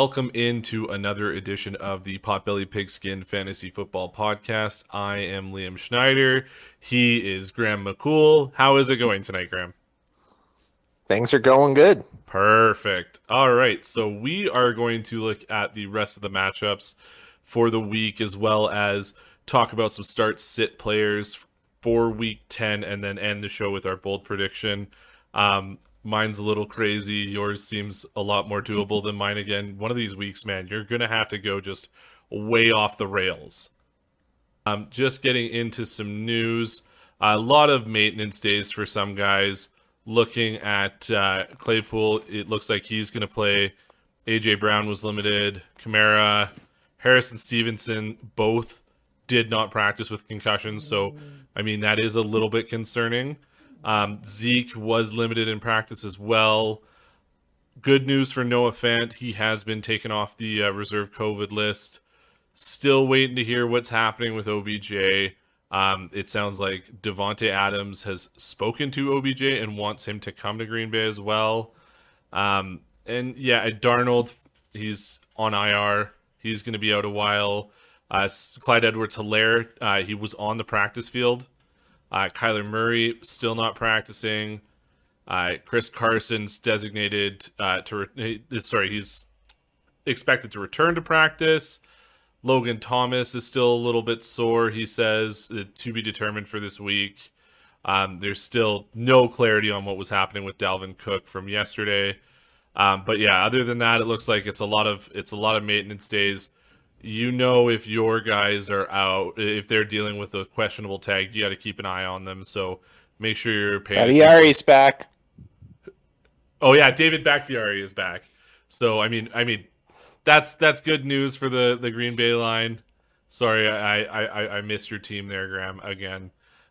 Welcome into another edition of the Potbelly Pigskin Fantasy Football Podcast. I am Liam Schneider. He is Graham McCool. How is it going tonight, Graham? Things are going good. Perfect. All right, so we are going to look at the rest of the matchups for the week as well as talk about some start sit players for week 10 and then end the show with our bold prediction. Um, mine's a little crazy. Yours seems a lot more doable than mine again. One of these weeks, man, you're going to have to go just way off the rails. Um, just getting into some news. A lot of maintenance days for some guys. Looking at uh, Claypool, it looks like he's going to play. AJ Brown was limited. Kamara, Harrison Stevenson, both did not practice with concussions. So, I mean, that is a little bit concerning. Um, Zeke was limited in practice as well. Good news for Noah Fant. He has been taken off the uh, reserve COVID list. Still waiting to hear what's happening with OBJ. Um, it sounds like Davante Adams has spoken to OBJ and wants him to come to Green Bay as well. Um, and yeah, Darnold, he's on IR. He's going to be out a while. Uh, Clyde Edwards Helaire, uh, he was on the practice field uh, Kyler Murray still not practicing. Uh, Chris Carson's designated uh, to re- sorry, he's expected to return to practice. Logan Thomas is still a little bit sore. He says uh, to be determined for this week. Um, there's still no clarity on what was happening with Dalvin Cook from yesterday. Um, but yeah, other than that, it looks like it's a lot of it's a lot of maintenance days you know if your guys are out, if they're dealing with a questionable tag, you got to keep an eye on them. So make sure you're paying. Bakhtiari's back. Oh yeah, David Bakhtiari is back. So I mean, I mean, that's that's good news for the the Green Bay line. Sorry, I I I, missed your team there, Graham, again.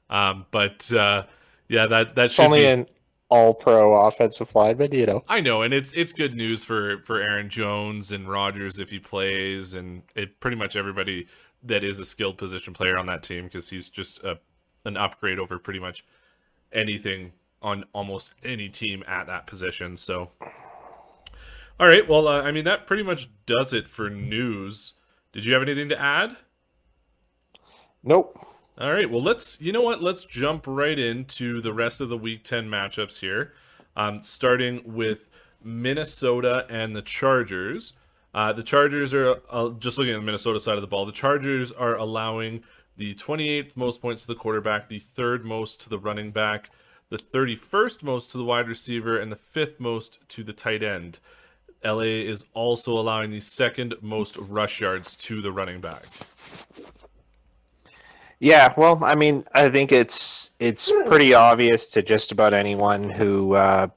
Um, but uh, yeah, that that should only be... an all pro offensive lineman, you know. I know, and it's it's good news for for Aaron Jones and Rodgers if he plays, and it pretty much everybody that is a skilled position player on that team because he's just a an upgrade over pretty much anything on almost any team at that position. So, all right, well, uh, I mean that pretty much does it for news. Did you have anything to add? Nope. All right. Well, let's, you know what? Let's jump right into the rest of the week 10 matchups here. Um, starting with Minnesota and the Chargers. Uh, the Chargers are, uh, just looking at the Minnesota side of the ball, the Chargers are allowing the 28th most points to the quarterback, the third most to the running back, the 31st most to the wide receiver, and the fifth most to the tight end. LA is also allowing the second most rush yards to the running back. Yeah, well, I mean, I think it's it's pretty obvious to just about anyone who uh,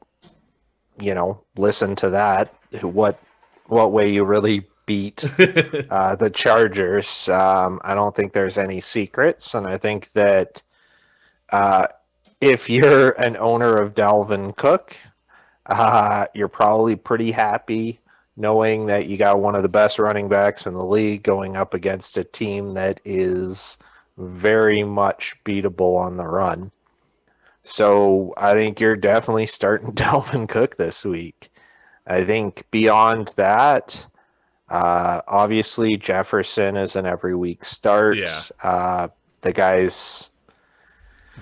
you know listen to that who, what what way you really beat uh, the Chargers. Um, I don't think there's any secrets, and I think that uh, if you're an owner of Dalvin Cook, uh, you're probably pretty happy knowing that you got one of the best running backs in the league going up against a team that is very much beatable on the run. So I think you're definitely starting Dalvin Cook this week. I think beyond that, uh, obviously Jefferson is an every week start. Yeah. Uh, the guy's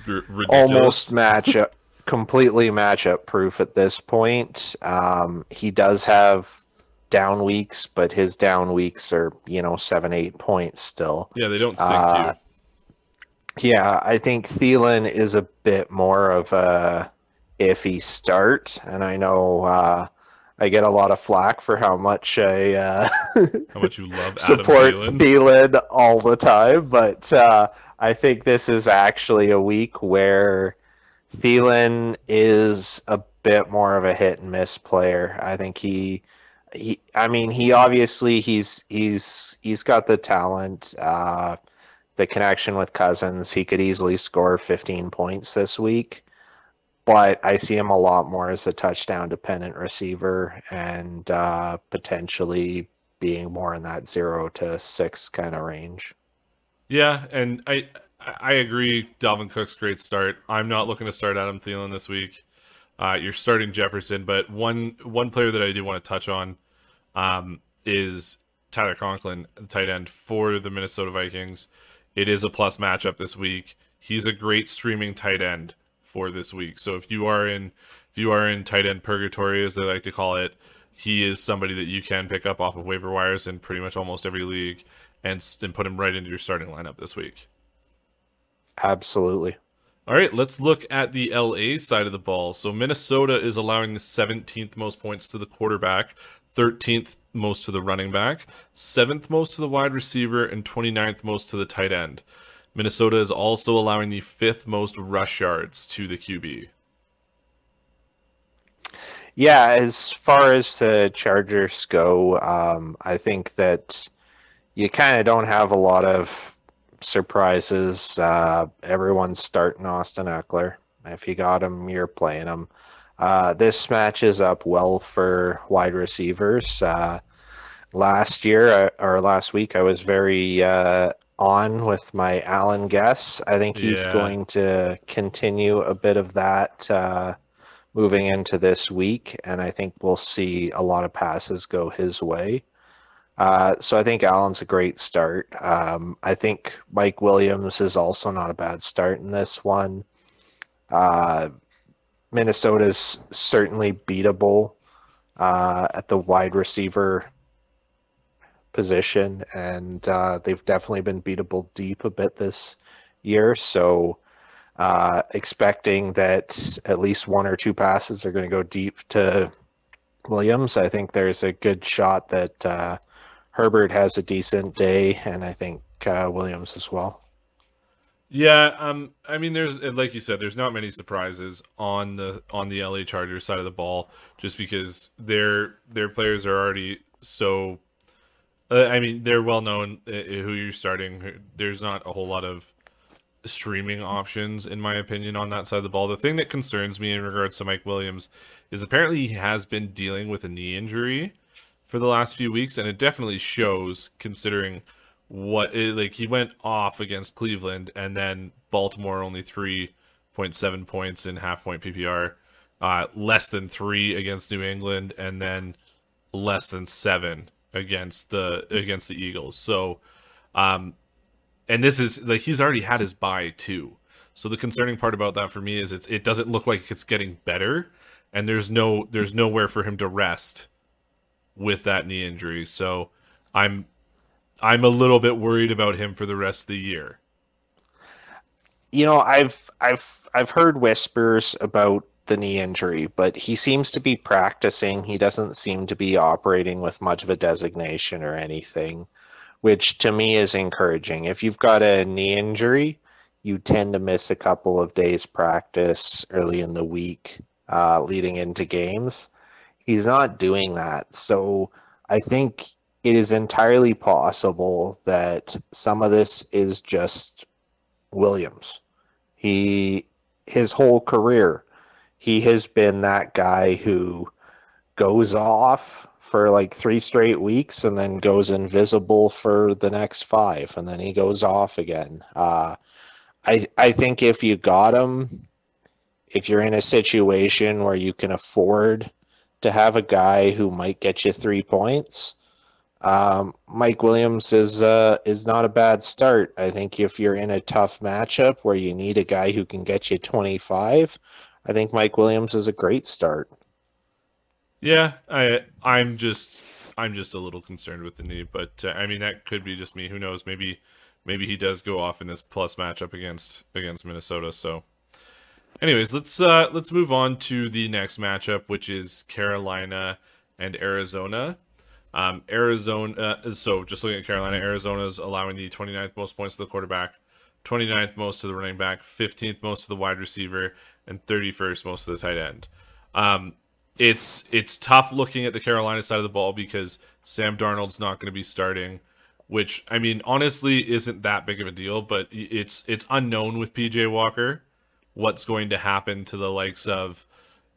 R- almost matchup, completely matchup proof at this point. Um, he does have down weeks, but his down weeks are you know seven, eight points still. Yeah, they don't sink uh, you. Yeah, I think Thielen is a bit more of a iffy start, and I know uh, I get a lot of flack for how much I uh, how much you love support Thielen. Thielen all the time, but uh, I think this is actually a week where Thielen is a bit more of a hit and miss player. I think he he I mean he obviously he's he's he's got the talent. Uh, the connection with Cousins, he could easily score 15 points this week. But I see him a lot more as a touchdown dependent receiver and uh, potentially being more in that zero to six kind of range. Yeah, and I I agree. Dalvin Cook's great start. I'm not looking to start Adam Thielen this week. Uh, you're starting Jefferson, but one one player that I do want to touch on um, is Tyler Conklin, tight end for the Minnesota Vikings. It is a plus matchup this week. He's a great streaming tight end for this week. So if you are in if you are in tight end purgatory, as they like to call it, he is somebody that you can pick up off of waiver wires in pretty much almost every league and and put him right into your starting lineup this week. Absolutely. All right, let's look at the LA side of the ball. So Minnesota is allowing the 17th most points to the quarterback, 13th most to the running back, 7th most to the wide receiver, and 29th most to the tight end. Minnesota is also allowing the 5th most rush yards to the QB. Yeah, as far as the Chargers go, um, I think that you kind of don't have a lot of surprises. Uh, everyone's starting Austin Ekeler. If you got him, you're playing him. Uh, this matches up well for wide receivers. Uh, last year uh, or last week, I was very uh, on with my Allen guess. I think he's Yeah. going to continue a bit of that uh, moving into this week, and I think we'll see a lot of passes go his way. Uh, so I think Allen's a great start. Um, I think Mike Williams is also not a bad start in this one. Minnesota's certainly beatable uh, at the wide receiver position, and uh, they've definitely been beatable deep a bit this year. So, uh, expecting that at least one or two passes are going to go deep to Williams, I think there's a good shot that uh, Herbert has a decent day, and I think uh, Williams as well. Yeah, um, I mean, there's like you said, there's not many surprises on the on the LA Chargers side of the ball, just because their their players are already so. Uh, I mean, they're well known uh, who you're starting. There's not a whole lot of streaming options, in my opinion, on that side of the ball. The thing that concerns me in regards to Mike Williams is apparently he has been dealing with a knee injury for the last few weeks, and it definitely shows considering what it, like he went off against Cleveland and then Baltimore only 3.7 points in half point PPR, uh, less than 3 against New England and then less than 7 against the against the Eagles. So um and this is like he's already had his bye too. So the concerning part about that for me is it's it doesn't look like it's getting better and there's no there's nowhere for him to rest with that knee injury. So I'm I'm a little bit worried about him for the rest of the year. You know, I've I've I've heard whispers about the knee injury, but he seems to be practicing. He doesn't seem to be operating with much of a designation or anything, which to me is encouraging. If you've got a knee injury, you tend to miss a couple of days practice early in the week, uh, leading into games. He's not doing that, so I think it is entirely possible that some of this is just Williams. He his whole career, he has been that guy who goes off for like three straight weeks and then goes invisible for the next five, and then he goes off again. Uh, I I think if you got him, if you're in a situation where you can afford to have a guy who might get you three points, um, Mike Williams is uh, is not a bad start. I think if you're in a tough matchup where you need a guy who can get you 25, I think Mike Williams is a great start. Yeah, I I'm just I'm just a little concerned with the knee, but uh, I mean that could be just me. Who knows? Maybe maybe he does go off in this plus matchup against against Minnesota. So, anyways, let's uh let's move on to the next matchup, which is Carolina and Arizona. Um, Arizona. Uh, so just looking at Carolina, Arizona is allowing the 29th most points to the quarterback, 29th most to the running back, 15th most to the wide receiver, and 31st most to the tight end. Um, it's it's tough looking at the Carolina side of the ball because Sam Darnold's not going to be starting, which I mean honestly isn't that big of a deal, but it's it's unknown with PJ Walker what's going to happen to the likes of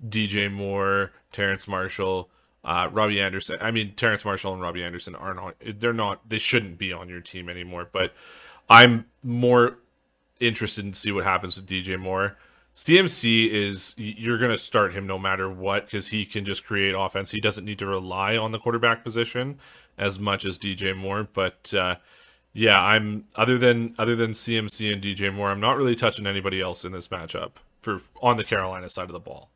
DJ Moore, Terrace Marshall, uh, Robbie Anderson. I mean Terrace Marshall and Robbie Anderson aren't on they're not they shouldn't be on your team anymore, but I'm more interested in see what happens with DJ Moore. CMC is you're going to start him no matter what because he can just create offense. He doesn't need to rely on the quarterback position as much as DJ Moore. But uh, yeah, I'm other than other than CMC and DJ Moore, I'm not really touching anybody else in this matchup for on the Carolina side of the ball.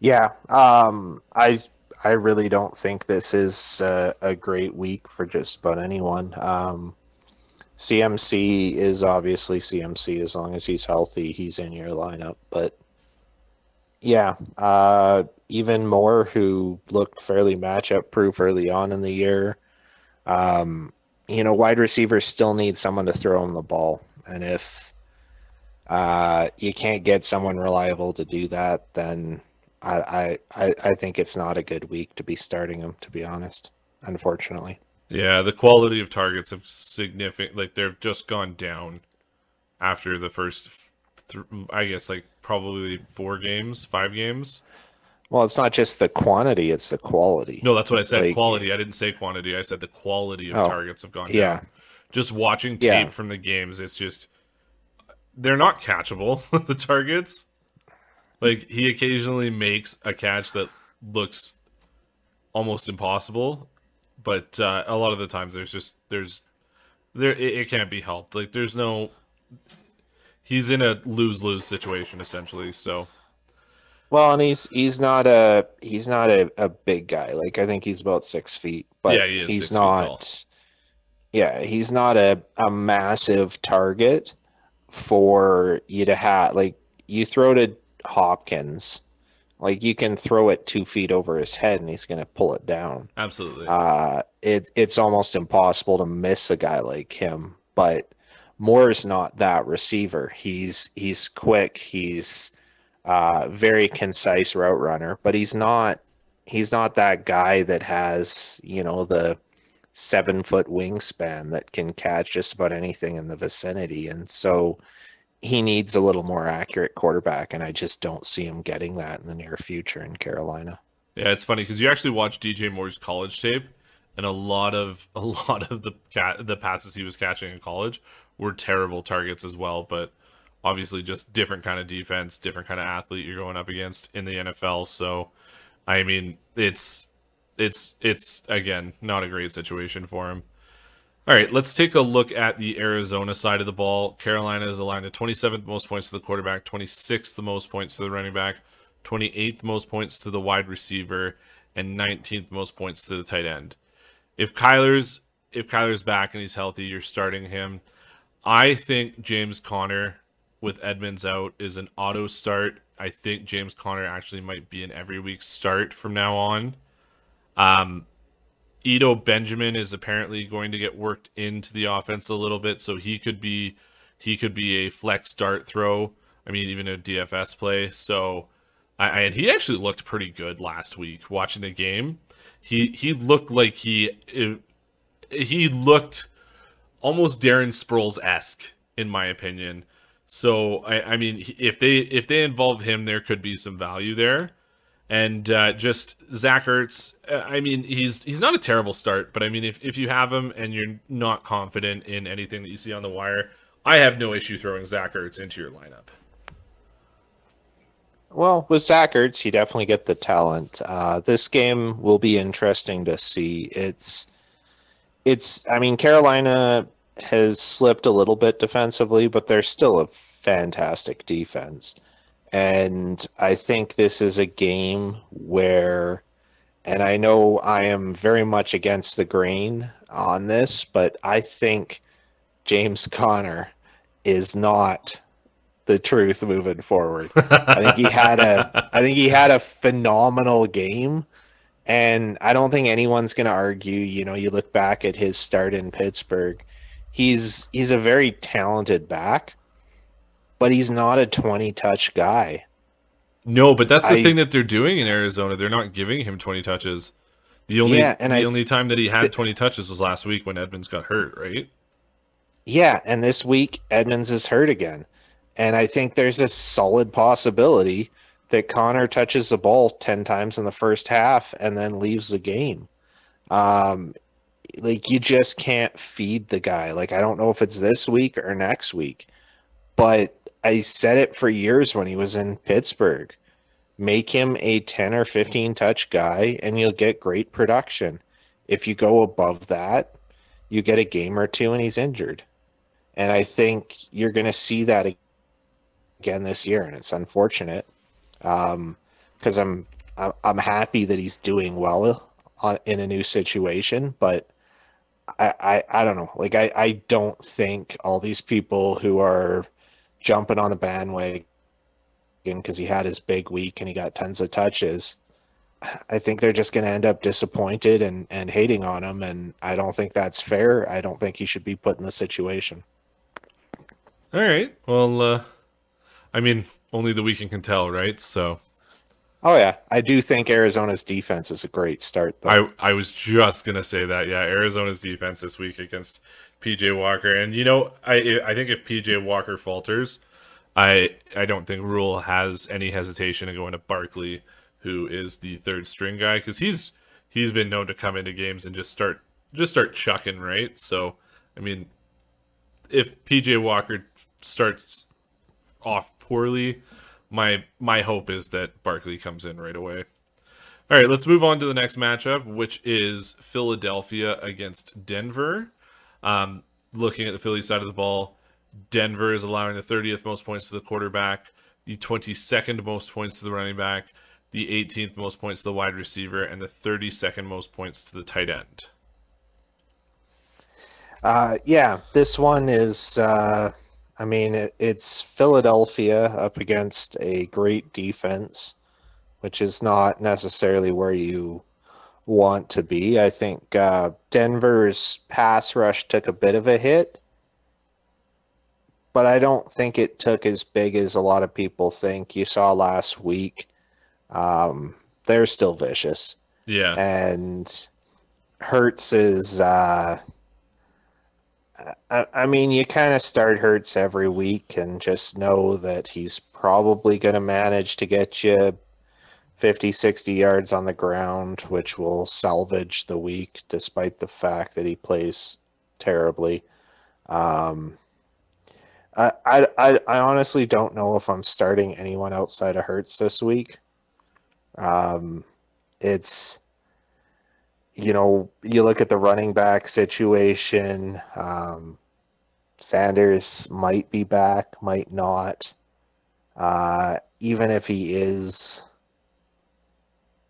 Yeah, um, I I really don't think this is a, a great week for just about anyone. Um, CMC is obviously CMC as long as he's healthy, he's in your lineup. But yeah, uh, even more who looked fairly matchup proof early on in the year. Um, you know, wide receivers still need someone to throw them the ball, and if uh, you can't get someone reliable to do that, then I, I I think it's not a good week to be starting them. To be honest, unfortunately. Yeah, the quality of targets have significant like they've just gone down after the first th- I guess like probably 4 games, 5 games. Well, it's not just the quantity, it's the quality. No, that's what I said, like, quality. I didn't say quantity. I said the quality of oh, targets have gone yeah. down. Just watching tape yeah. from the games, it's just they're not catchable the targets. Like he occasionally makes a catch that looks almost impossible but uh, a lot of the times there's just there's there it, it can't be helped. Like there's no he's in a lose lose situation essentially. So well, and he's he's not a he's not a, a big guy. Like I think he's about six feet, but yeah, he he's not. Yeah, he's not a, a massive target for you to have. Like you throw to Hopkins, like you can throw it two feet over his head and he's going to pull it down. Absolutely. Uh, it, it's almost impossible to miss a guy like him. But Moore's not that receiver. He's he's quick. He's uh, very concise route runner, but he's not he's not that guy that has you know the seven foot wingspan that can catch just about anything in the vicinity. And so he needs a little more accurate quarterback, and I just don't see him getting that in the near future in Carolina. Yeah, it's funny because you actually watch DJ Moore's college tape, and a lot of a lot of the cat the passes he was catching in college were terrible targets as well. But obviously, just different kind of defense, different kind of athlete you're going up against in the NFL. So, I mean, it's it's it's again not a great situation for him. All right, let's take a look at the Arizona side of the ball. Carolina is aligned at 27th most points to the quarterback, 26th the most points to the running back, 28th most points to the wide receiver, and 19th most points to the tight end. If Kyler's if Kyler's back and he's healthy, you're starting him. I think James Conner with Edmonds out is an auto start. I think James Conner actually might be an every week start from now on. Um, Eno Benjamin is apparently going to get worked into the offense a little bit, so he could be he could be a flex dart throw. I mean, even a DFS play. So, I, and he actually looked pretty good last week watching the game. He he looked like he eh, he looked almost Darren Sproles esque in my opinion. So I, I mean, if they if they involve him, there could be some value there. And uh, just Zach Ertz, uh, I mean, he's he's not a terrible start, but I mean, if, if you have him and you're not confident in anything that you see on the wire, I have no issue throwing Zach Ertz into your lineup. Well, with Zach Ertz, you definitely get the talent. Uh, this game will be interesting to see. It's, it's. I mean, Carolina has slipped a little bit defensively, but they're still a fantastic defense. And I think this is a game where, and I know I am very much against the grain on this, but I think James Conner is not the truth moving forward. I think he had a I think he had a phenomenal game and I don't think anyone's going to argue, you know, you look back at his start in Pittsburgh, he's he's a very talented back but he's not a 20 touch guy. No, but that's the I, thing that they're doing in Arizona. They're not giving him 20 touches. The only yeah, and the I, only time that he had th- 20 touches was last week when Edmonds got hurt, right? Yeah, and this week Edmonds is hurt again. And I think there's a solid possibility that Conner touches the ball 10 times in the first half and then leaves the game. Um, like you just can't feed the guy. Like I don't know if it's this week or next week, but I said it for years when he was in Pittsburgh. Make him a 10 or 15 touch guy and you'll get great production. If you go above that, you get a game or two and he's injured. And I think you're going to see that again this year and it's unfortunate. Um, cuz I'm I'm happy that he's doing well on, in a new situation, but I, I, I don't know. Like I, I don't think all these people who are jumping on the bandwagon because he had his big week and he got tons of touches. I think they're just going to end up disappointed and, and hating on him, and I don't think that's fair. I don't think he should be put in the situation. All right. Well, uh, I mean, only the weekend can tell, right? So. Oh yeah, I do think Arizona's defense is a great start. Though. I I was just gonna say that. Yeah, Arizona's defense this week against PJ Walker, and you know, I I think if PJ Walker falters, I I don't think Rhule has any hesitation in going to Barkley, who is the third string guy, because he's he's been known to come into games and just start just start chucking right. So I mean, if PJ Walker starts off poorly, my my hope is that Barkley comes in right away. All right, let's move on to the next matchup, which is Philadelphia against Denver. Um, looking at the Philly side of the ball, Denver is allowing the 30th most points to the quarterback, the 22nd most points to the running back, the 18th most points to the wide receiver, and the 32nd most points to the tight end. Uh, yeah, this one is. Uh, I mean, it, it's Philadelphia up against a great defense, which is not necessarily where you want to be. I think uh, Denver's pass rush took a bit of a hit but I don't think it took as big as a lot of people think. You saw last week, um, they're still vicious. Yeah, and Hurts is. Uh, I, I mean, you kind of start Hurts every week and just know that he's probably going to manage to get you 50, 60 yards on the ground, which will salvage the week, despite the fact that he plays terribly. Um, I, I, I honestly don't know if I'm starting anyone outside of Hurts this week. Um, it's, you know, you look at the running back situation. Um, Sanders might be back, might not. Uh, even if he is,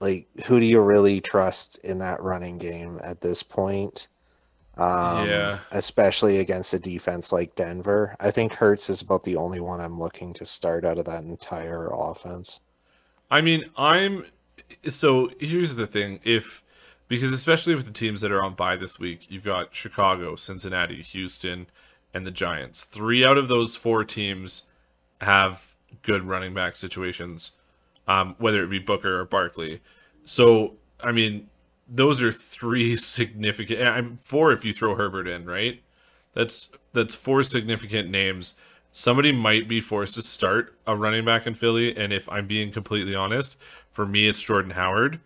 like, who do you really trust in that running game at this point? Um, yeah. Especially against a defense like Denver. I think Hurts is about the only one I'm looking to start out of that entire offense. I mean, I'm. So here's the thing. If. Because especially with the teams that are on bye this week, you've got Chicago, Cincinnati, Houston, and the Giants. Three out of those four teams have good running back situations, um, whether it be Booker or Barkley. So, I mean, those are three significant. I'm four if you throw Herbert in, right? That's that's four significant names. Somebody might be forced to start a running back in Philly, and if I'm being completely honest, for me it's Jordan Howard.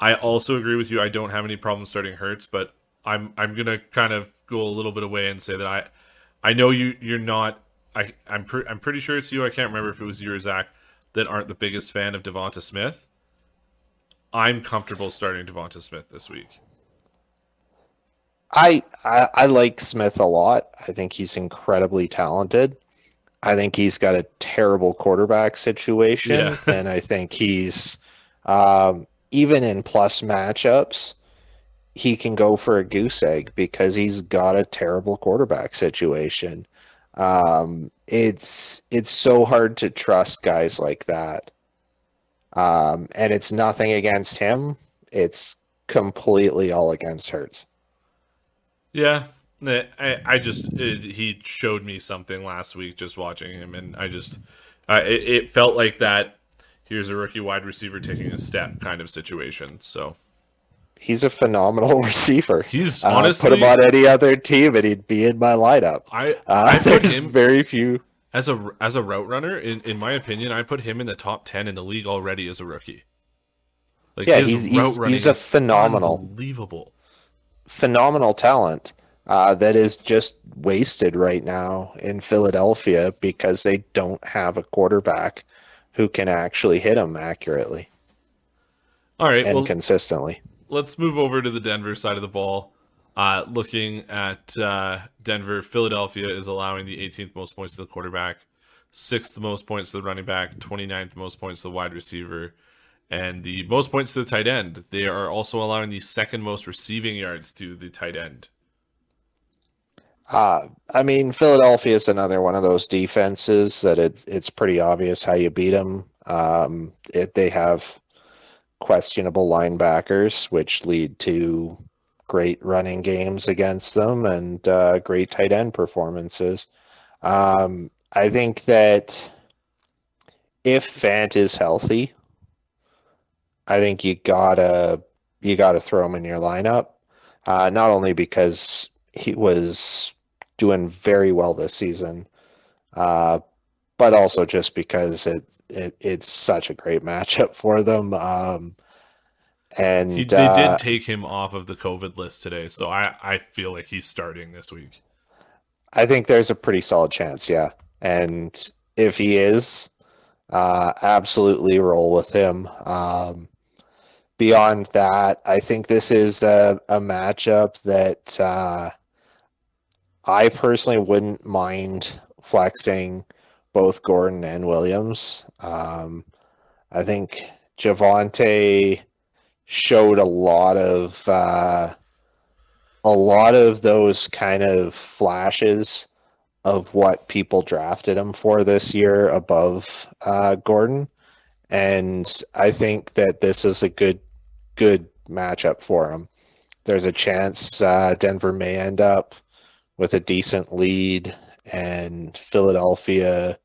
I also agree with you. I don't have any problem starting Hurts, but I'm I'm gonna kind of go a little bit away and say that I I know you you're not I I'm pre- I'm pretty sure it's you. I can't remember if it was you or Zach that aren't the biggest fan of Devonta Smith. I'm comfortable starting Devonta Smith this week. I, I, I like Smith a lot. I think he's incredibly talented. I think he's got a terrible quarterback situation, yeah. and I think he's um, even in plus matchups, he can go for a goose egg because he's got a terrible quarterback situation. Um, it's it's so hard to trust guys like that. Um, and it's nothing against him. It's completely all against Hurts. Yeah, I, I just it, he showed me something last week just watching him, and I just uh, it, it felt like that. Here's a rookie wide receiver taking a step kind of situation. So he's a phenomenal receiver. He's honestly uh, put him on any other team, and he'd be in my lineup. I, uh, I there's him, very few as a as a route runner, in, in my opinion, I put him in the top ten in the league already as a rookie. Like yeah, he's he's, he's a phenomenal, unbelievable, phenomenal talent. uh, that is just wasted right now in Philadelphia because they don't have a quarterback who can actually hit them accurately. All right, and well, consistently. Let's move over to the Denver side of the ball. Uh, looking at uh, Denver, Philadelphia is allowing the 18th most points to the quarterback, sixth most points to the running back, 29th most points to the wide receiver, and the most points to the tight end. They are also allowing the second most receiving yards to the tight end. Uh, I mean, Philadelphia is another one of those defenses that it's it's pretty obvious how you beat them. Um, it, they have questionable linebackers, which lead to great running games against them and uh, great tight end performances. Um, I think that if Fant is healthy, I think you gotta you gotta throw him in your lineup. Uh, not only because he was doing very well this season, uh, but also just because it, it it's such a great matchup for them. Um, and he, they uh, did take him off of the COVID list today, so I I feel like he's starting this week. I think there's a pretty solid chance, yeah. And if he is, uh, absolutely roll with him. Um, beyond that, I think this is a, a matchup that uh, I personally wouldn't mind flexing both Gordon and Williams. Um, I think Javonte showed a lot of uh, a lot of those kind of flashes of what people drafted him for this year above uh, Gordon, and I think that this is a good good matchup for him. There's a chance uh, Denver may end up with a decent lead, and Philadelphia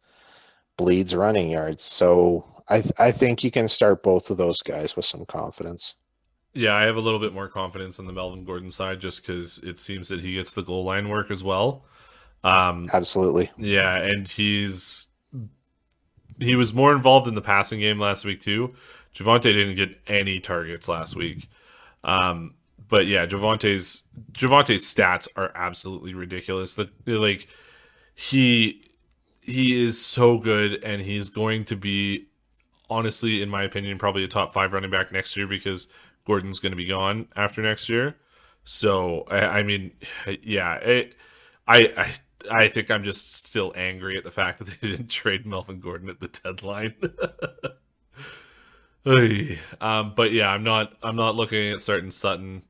bleeds running yards. So I th- I think you can start both of those guys with some confidence. Yeah, I have a little bit more confidence on the Melvin Gordon side just because it seems that he gets the goal line work as well. Um, Absolutely. Yeah, and he's he was more involved in the passing game last week too. Javonte didn't get any targets last week. Um, but yeah, Javonte's Javonte's stats are absolutely ridiculous. That like he he is so good and he's going to be honestly in my opinion probably a top 5 running back next year because Gordon's going to be gone after next year. So I, I mean, yeah, it, I I I think I'm just still angry at the fact that they didn't trade Melvin Gordon at the deadline. um, but yeah, I'm not I'm not looking at starting Sutton.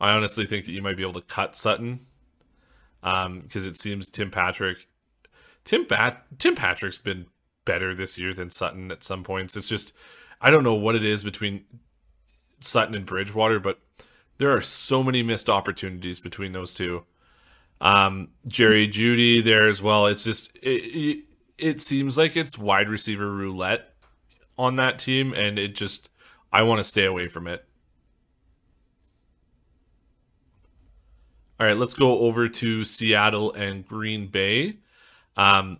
I honestly think that you might be able to cut Sutton because um, it seems Tim Patrick Tim Pat Tim Patrick's been better this year than Sutton at some points. It's just I don't know what it is between Sutton and Bridgewater, but there are so many missed opportunities between those two. Um, Jerry Jeudy there as well. It's just it, it, it seems like it's wide receiver roulette on that team, and it just I want to stay away from it. All right, let's go over to Seattle and Green Bay. Um,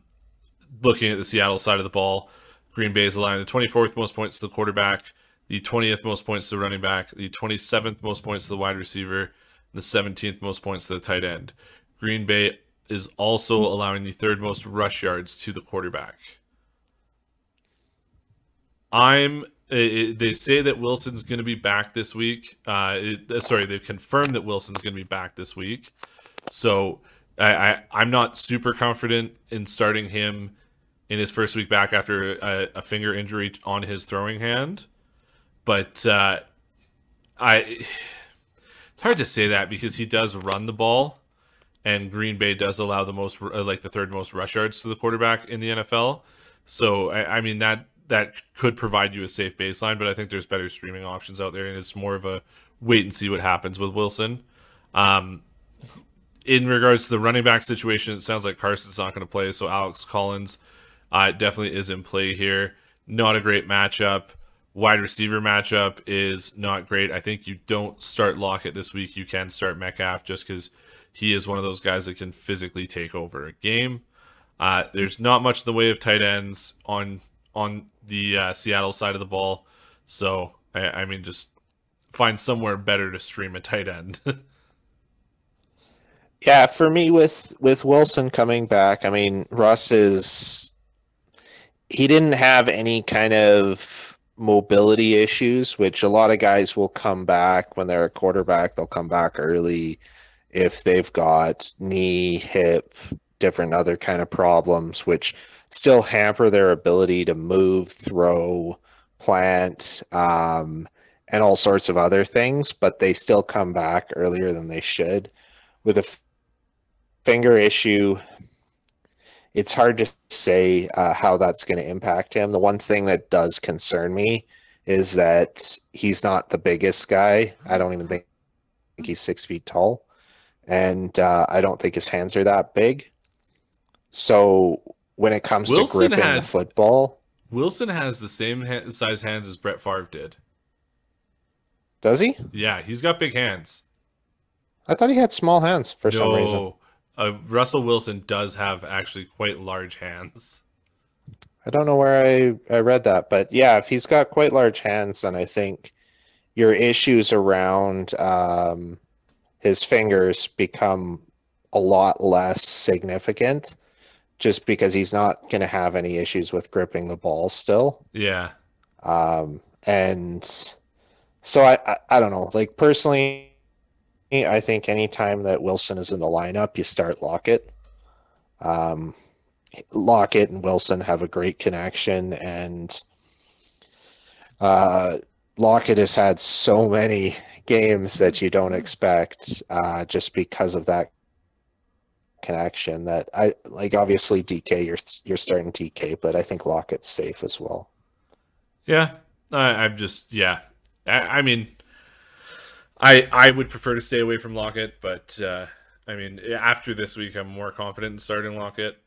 looking at the Seattle side of the ball, Green Bay is allowing the 24th most points to the quarterback, the 20th most points to the running back, the 27th most points to the wide receiver, the 17th most points to the tight end. Green Bay is also allowing the third most rush yards to the quarterback. I'm. It, they say that Wilson's going to be back this week. Uh, it, sorry, they've confirmed that Wilson's going to be back this week. So I, I am not super confident in starting him in his first week back after a, a finger injury on his throwing hand, but uh, I it's hard to say that because he does run the ball, and Green Bay does allow the most uh, like the third most rush yards to the quarterback in the NFL. So I, I mean that that could provide you a safe baseline, but I think there's better streaming options out there, and it's more of a wait and see what happens with Wilson. Um, in regards to the running back situation, it sounds like Carson's not going to play, so Alex Collins uh, definitely is in play here. Not a great matchup. Wide receiver matchup is not great. I think you don't start Lockett this week. You can start Metcalf just because he is one of those guys that can physically take over a game. Uh, there's not much in the way of tight ends on on the uh, Seattle side of the ball, so I, I mean, just find somewhere better to stream a tight end. Yeah, for me with with Wilson coming back, I mean Russ is he didn't have any kind of mobility issues, which a lot of guys will come back when they're a quarterback, they'll come back early if they've got knee, hip, different other kind of problems, which still hamper their ability to move, throw, plant, um, and all sorts of other things, but they still come back earlier than they should. With a finger issue, it's hard to say uh, how that's going to impact him. The one thing that does concern me is that he's not the biggest guy. I don't even think he's six feet tall, and uh, I don't think his hands are that big. So when it comes Wilson to gripping had, the football, Wilson has the same ha- size hands as Brett Favre did. Does he? Yeah, he's got big hands. I thought he had small hands for no, some reason. Uh, Russell Wilson does have actually quite large hands. I don't know where I, I read that, but yeah, if he's got quite large hands, then I think your issues around um, his fingers become a lot less significant just because he's not going to have any issues with gripping the ball still. Yeah. Um, and so I, I, I don't know. Like personally, I think anytime that Wilson is in the lineup, you start Lockett. Um, Lockett and Wilson have a great connection, and uh, Lockett has had so many games that you don't expect uh, just because of that connection. That I like. Obviously, DK, you're you're starting DK, but I think Lockett's safe as well. Yeah, I, I'm just yeah. I, I mean, I I would prefer to stay away from Lockett, but uh, I mean, after this week, I'm more confident in starting Lockett.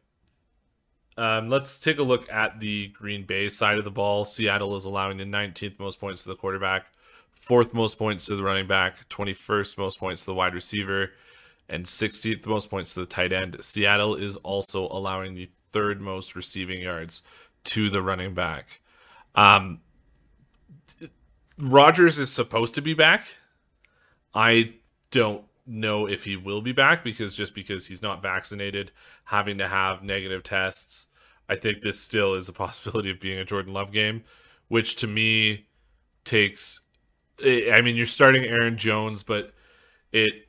Um, let's take a look at the Green Bay side of the ball. Seattle is allowing the 19th most points to the quarterback, fourth most points to the running back, 21st most points to the wide receiver, and 16th most points to the tight end. Seattle is also allowing the third most receiving yards to the running back. Um, Rodgers is supposed to be back I don't know if he will be back because just because he's not vaccinated, having to have negative tests, I think this still is a possibility of being a Jordan Love game, which to me takes. I mean, you're starting Aaron Jones, but it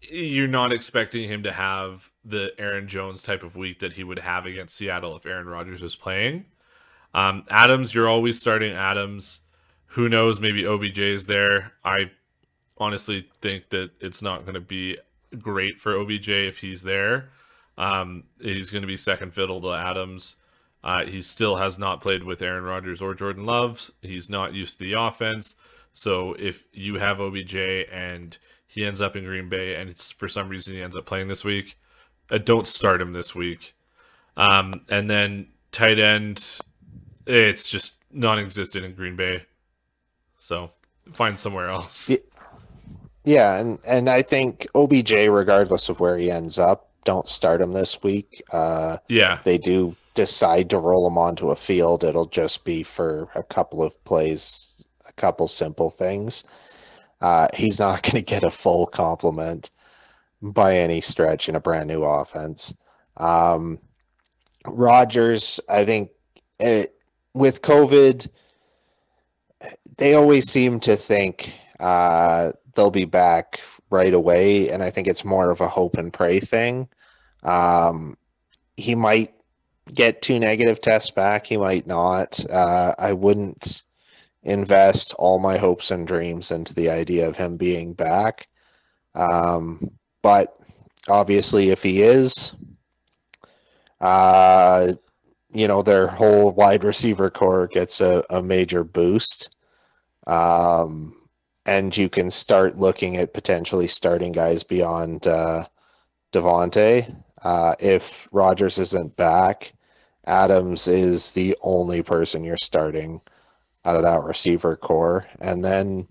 you're not expecting him to have the Aaron Jones type of week that he would have against Seattle if Aaron Rodgers was playing. Um, Adams, you're always starting Adams. Who knows? Maybe OBJ is there. I honestly think that it's not going to be great for OBJ if he's there. Um, he's going to be second fiddle to Adams. Uh, he still has not played with Aaron Rodgers or Jordan Loves. He's not used to the offense. So if you have OBJ and he ends up in Green Bay and it's for some reason he ends up playing this week, uh, don't start him this week. Um, and then tight end, it's just non-existent in Green Bay. So find somewhere else. Yeah, and and I think OBJ, regardless of where he ends up, don't start him this week. Uh, yeah, they do decide to roll him onto a field. It'll just be for a couple of plays, a couple simple things. Uh, he's not going to get a full complement by any stretch in a brand new offense. Um, Rodgers, I think it, with COVID, they always seem to think uh, they'll be back right away, and I think it's more of a hope and pray thing. Um, he might get two negative tests back. He might not. Uh, I wouldn't invest all my hopes and dreams into the idea of him being back. Um, but obviously, if he is, uh, you know, their whole wide receiver core gets a, a major boost. Um, and you can start looking at potentially starting guys beyond uh, Davante. Uh, if Rodgers isn't back, Adams is the only person you're starting out of that receiver core. And then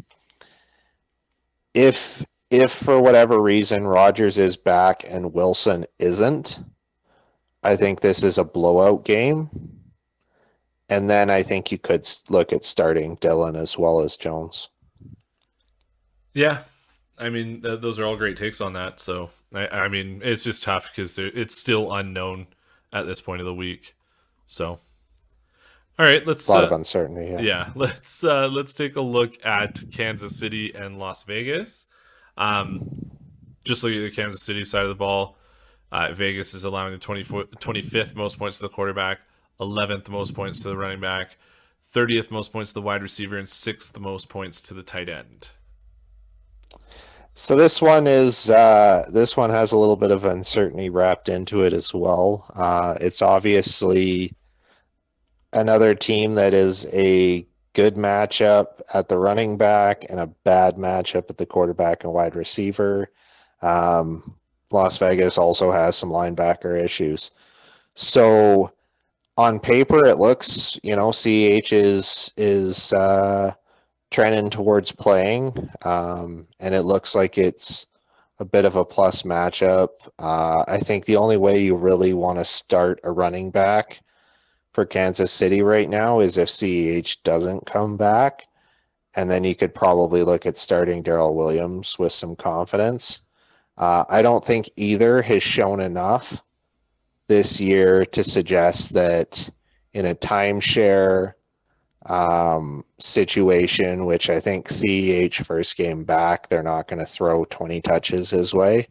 if if for whatever reason Rodgers is back and Wilson isn't, I think this is a blowout game. And then I think you could look at starting Dillon as well as Jones. Yeah, I mean th- those are all great takes on that. So I, I mean, it's just tough because it's still unknown at this point of the week. So, all right, let's a lot uh, of uncertainty. Yeah, yeah let's uh, let's take a look at Kansas City and Las Vegas. Um, just look at the Kansas City side of the ball, uh, Vegas is allowing the 25th most points to the quarterback, 11th most points to the running back, 30th most points to the wide receiver, and sixth most points to the tight end. So this one is uh, this one has a little bit of uncertainty wrapped into it as well. Uh, it's obviously another team that is a good matchup at the running back and a bad matchup at the quarterback and wide receiver. Um, Las Vegas also has some linebacker issues. So on paper, it looks, you know, CH is is uh, trending towards playing, um, and it looks like it's a bit of a plus matchup. Uh, I think the only way you really want to start a running back for Kansas City right now is if CEH doesn't come back. And then you could probably look at starting Darrel Williams with some confidence. Uh, I don't think either has shown enough this year to suggest that in a timeshare um, situation, which I think CEH first game back, they're not going to throw 20 touches his way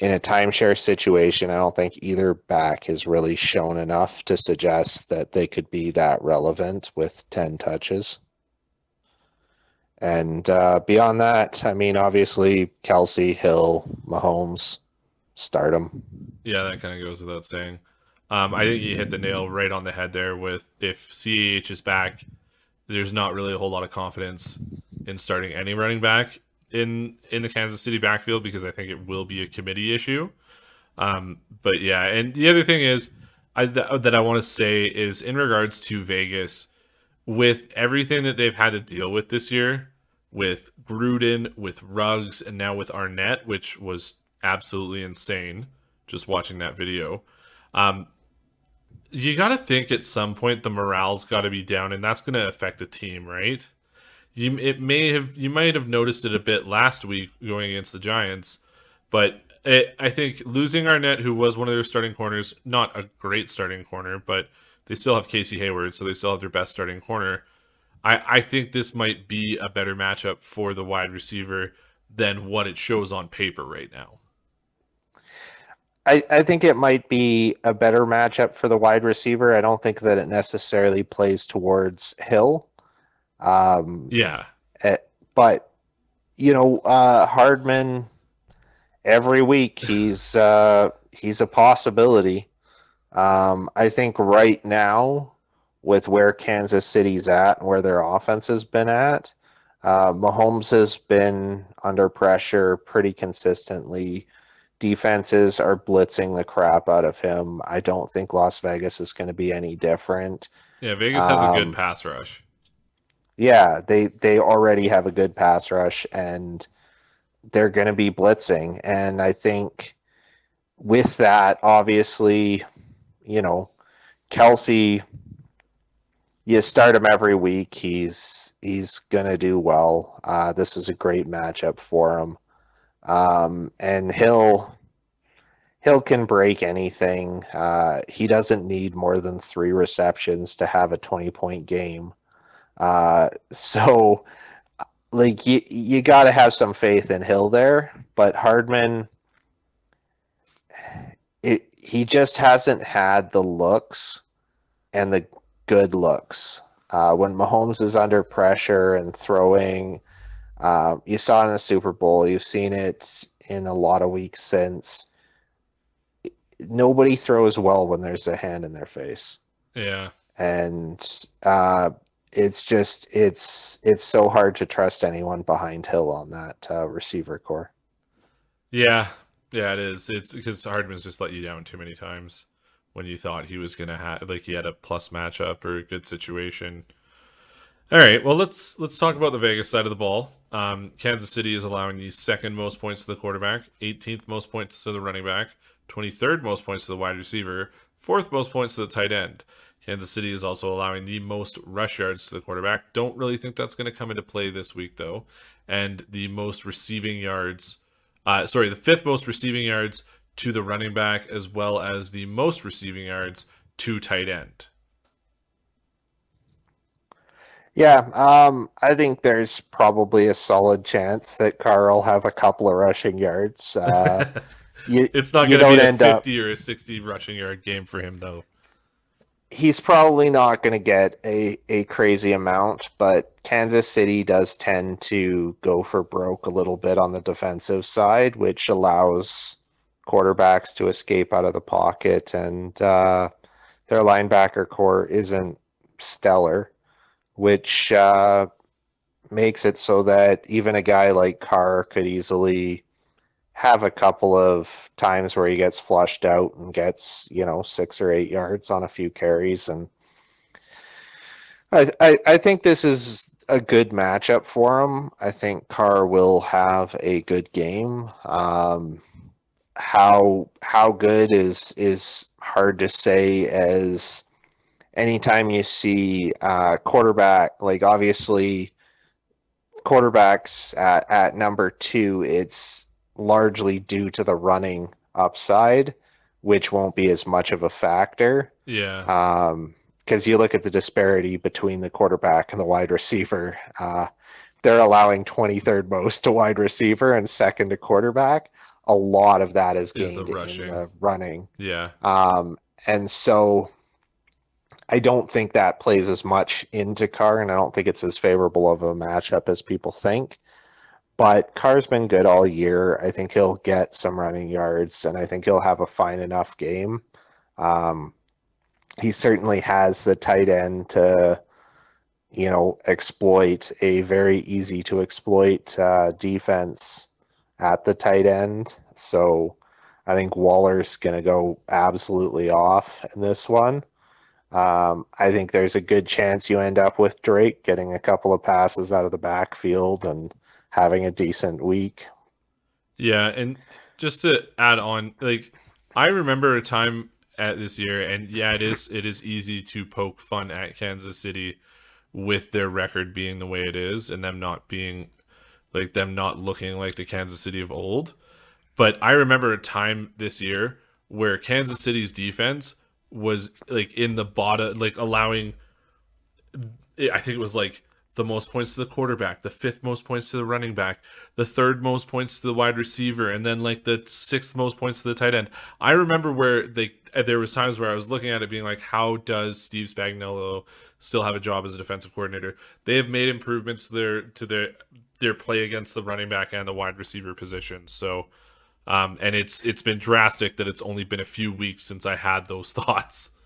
in a timeshare situation, I don't think either back has really shown enough to suggest that they could be that relevant with 10 touches. And uh, beyond that, I mean, obviously, Kelce, Hill, Mahomes, stardom. Yeah, that kind of goes without saying. Um, I think you hit the nail right on the head there with if CEH is back, there's not really a whole lot of confidence in starting any running back in in the Kansas City backfield because I think it will be a committee issue. Um, but yeah, and the other thing is I, th- that I want to say is in regards to Vegas, with everything that they've had to deal with this year, with Gruden, with Ruggs, and now with Arnette, which was absolutely insane. Just watching that video, um, you got to think at some point the morale's got to be down, and that's going to affect the team, right? you it may have you might have noticed it a bit last week going against the Giants, but it, I think losing Arnette, who was one of their starting corners, not a great starting corner, but they still have Casey Hayward, so they still have their best starting corner. I, I think this might be a better matchup for the wide receiver than what it shows on paper right now. I, I think it might be a better matchup for the wide receiver. I don't think that it necessarily plays towards Hill. Um, yeah. It, eh, but, you know, uh, Hardman, every week he's uh, he's a possibility. Um, I think right now, with where Kansas City's at and where their offense has been at, uh, Mahomes has been under pressure pretty consistently. Defenses are blitzing the crap out of him. I don't think Las Vegas is going to be any different. Yeah, Vegas has um, a good um, pass rush. Yeah, they they already have a good pass rush and they're going to be blitzing and I think with that obviously, you know, Kelce you start him every week. He's he's gonna do well. Uh, this is a great matchup for him. Um, and Hill Hill can break anything. Uh, he doesn't need more than three receptions to have a twenty point game. Uh, so, like you, you got to have some faith in Hill there, but Hardman, it he just hasn't had the looks and the good looks. Uh, when Mahomes is under pressure and throwing, uh, you saw it in the Super Bowl. You've seen it in a lot of weeks since. Nobody throws well when there's a hand in their face. Yeah. And uh, it's just it's it's so hard to trust anyone behind Hill on that uh, receiver corps. Yeah, yeah, it is. It's because Hardman's just let you down too many times when you thought he was gonna have like he had a plus matchup or a good situation. All right, well let's let's talk about the Vegas side of the ball. Um, Kansas City is allowing the second most points to the quarterback, 18th most points to the running back, 23rd most points to the wide receiver, fourth most points to the tight end. Kansas City is also allowing the most rush yards to the quarterback. Don't really think that's going to come into play this week, though. And the most receiving yards uh, sorry, the fifth most receiving yards to the running back, as well as the most receiving yards to tight end. Yeah, um, I think there's probably a solid chance that Carr will have a couple of rushing yards. Uh, you, it's not going to be a end up- 50 or a 60 rushing yard game for him, though. he's probably not going to get a, a crazy amount, but Kansas City does tend to go for broke a little bit on the defensive side, which allows quarterbacks to escape out of the pocket, and uh, their linebacker corps isn't stellar, which uh, makes it so that even a guy like Carr could easily have a couple of times where he gets flushed out and gets you know six or eight yards on a few carries and I, I, I think this is a good matchup for him. I think Carr will have a good game. Um, how how good is is hard to say as anytime you see uh, quarterback like obviously quarterbacks at, at number two it's largely due to the running upside, which won't be as much of a factor. Yeah. Um, because you look at the disparity between the quarterback and the wide receiver. Uh, they're allowing 23rd most to wide receiver and second to quarterback. A lot of that is Is gained the in rushing. the running. yeah. Um, and so I don't think that plays as much into Carr, and I don't think it's as favorable of a matchup as people think. But Carr's been good all year. I think he'll get some running yards, and I think he'll have a fine enough game. Um, he certainly has the tight end to, you know, exploit a very easy to exploit uh, defense at the tight end. So I think Waller's going to go absolutely off in this one. Um, I think there's a good chance you end up with Drake getting a couple of passes out of the backfield and having a decent week. Yeah, and just to add on, like I remember a time at this year, and yeah, it is it is easy to poke fun at Kansas City with their record being the way it is, and them not being like them not looking like the Kansas City of old. But I remember a time this year where Kansas City's defense was like in the bottom, like allowing. I think it was like the most points to the quarterback, the fifth most points to the running back, the third most points to the wide receiver, and then like the sixth most points to the tight end. I remember where they uh, there was times where I was looking at it being like, how does Steve Spagnuolo still have a job as a defensive coordinator? They have made improvements to their to their their play against the running back and the wide receiver position. So um, and it's it's been drastic that it's only been a few weeks since I had those thoughts.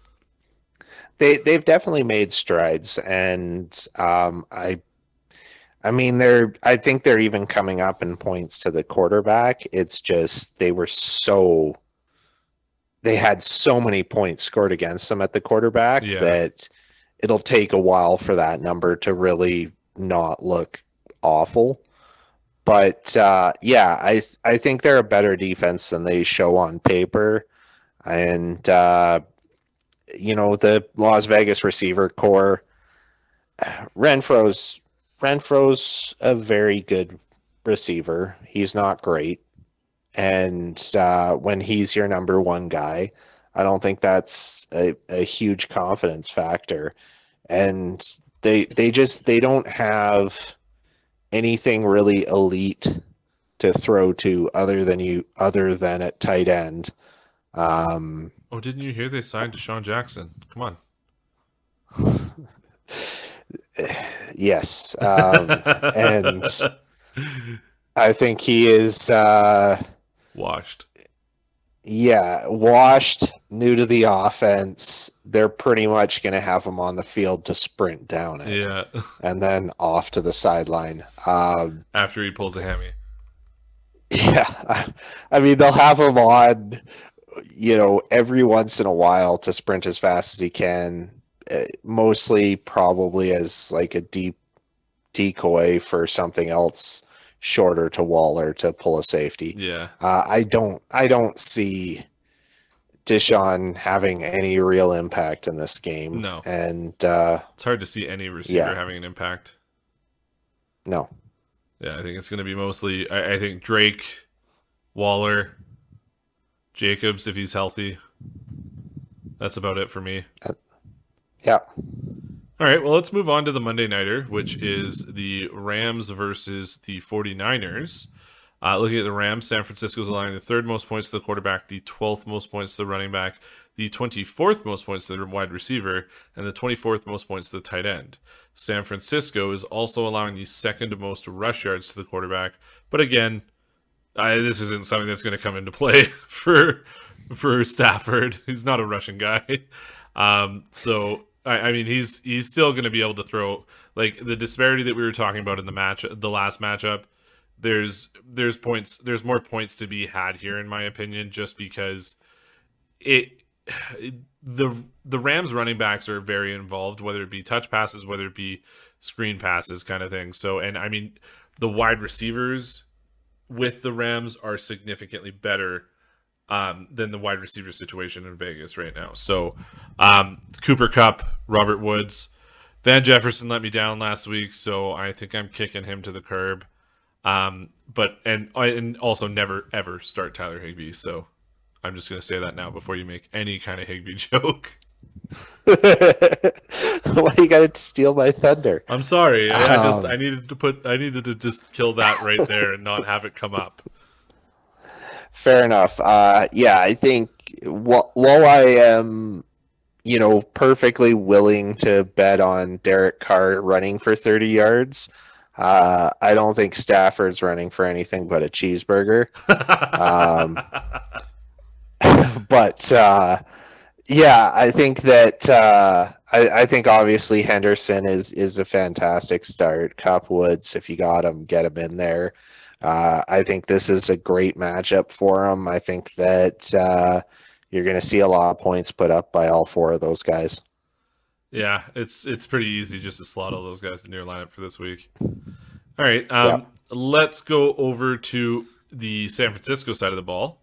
They they've definitely made strides, and um, I, I mean they're I think they're even coming up in points to the quarterback. It's just they were so they had so many points scored against them at the quarterback Yeah. that it'll take a while for that number to really not look awful. But uh, yeah, I I think they're a better defense than they show on paper, and uh, you know the Las Vegas receiver corps. Renfrow's Renfrow's a very good receiver. He's not great, and uh, when he's your number one guy, I don't think that's a, a huge confidence factor. And they they just they don't have anything really elite to throw to other than you other than at tight end. Um, Oh, didn't you hear they signed DeSean Jackson? Come on. yes, um, and I think he is. Uh, washed. Yeah, washed, new to the offense. They're pretty much going to have him on the field to sprint down it Yeah. and then off to the sideline. Um, After he pulls a hammy. yeah, I, mean, they'll have him on, you know, every once in a while to sprint as fast as he can, uh, mostly probably as like a deep decoy for something else shorter to Waller to pull a safety. Yeah. Uh, I don't I don't see DeSean having any real impact in this game. No. And uh, It's hard to see any receiver Yeah. having an impact. no. Yeah, I think it's going to be mostly. I, I think Drake Waller, Jacobs if he's healthy. That's about it for me. Yeah. All right, well, let's move on to the Monday Nighter, which is the Rams versus the 49ers. Uh, looking at the Rams, San Francisco is allowing the third most points to the quarterback, the 12th most points to the running back, the 24th most points to the wide receiver, and the 24th most points to the tight end. San Francisco is also allowing the second most rush yards to the quarterback, but again, I, this isn't something that's going to come into play for for Stafford. He's not a rushing guy, um, so I, I mean he's he's still going to be able to throw like the disparity that we were talking about in the match, the last matchup. There's there's points there's more points to be had here in my opinion, just because it the the Rams running backs are very involved, whether it be touch passes, whether it be screen passes, kind of thing. So, and I mean, the wide receivers with the Rams are significantly better um, than the wide receiver situation in Vegas right now. So, um, Cooper Kupp, Robert Woods, Van Jefferson let me down last week, so I think I'm kicking him to the curb. Um, but and and also never ever start Tyler Higbee. So I'm just going to say that now before you make any kind of Higbee joke. Why you got to steal my thunder? I'm sorry. Um, I just I needed to put I needed to just kill that right there and not have it come up. Fair enough. Uh, yeah, I think while, while I am, you know, perfectly willing to bet on Derek Carr running for 30 yards, uh, I don't think Stafford's running for anything but a cheeseburger. um, but uh, yeah, I think that uh, I, I, think obviously Henderson is is a fantastic start. Kupp Woods, if you got him, get him in there. Uh, I think this is a great matchup for him. I think that uh, you're going to see a lot of points put up by all four of those guys. Yeah, it's it's pretty easy just to slot all those guys into your lineup for this week. All right, um, yeah. let's go over to the San Francisco side of the ball.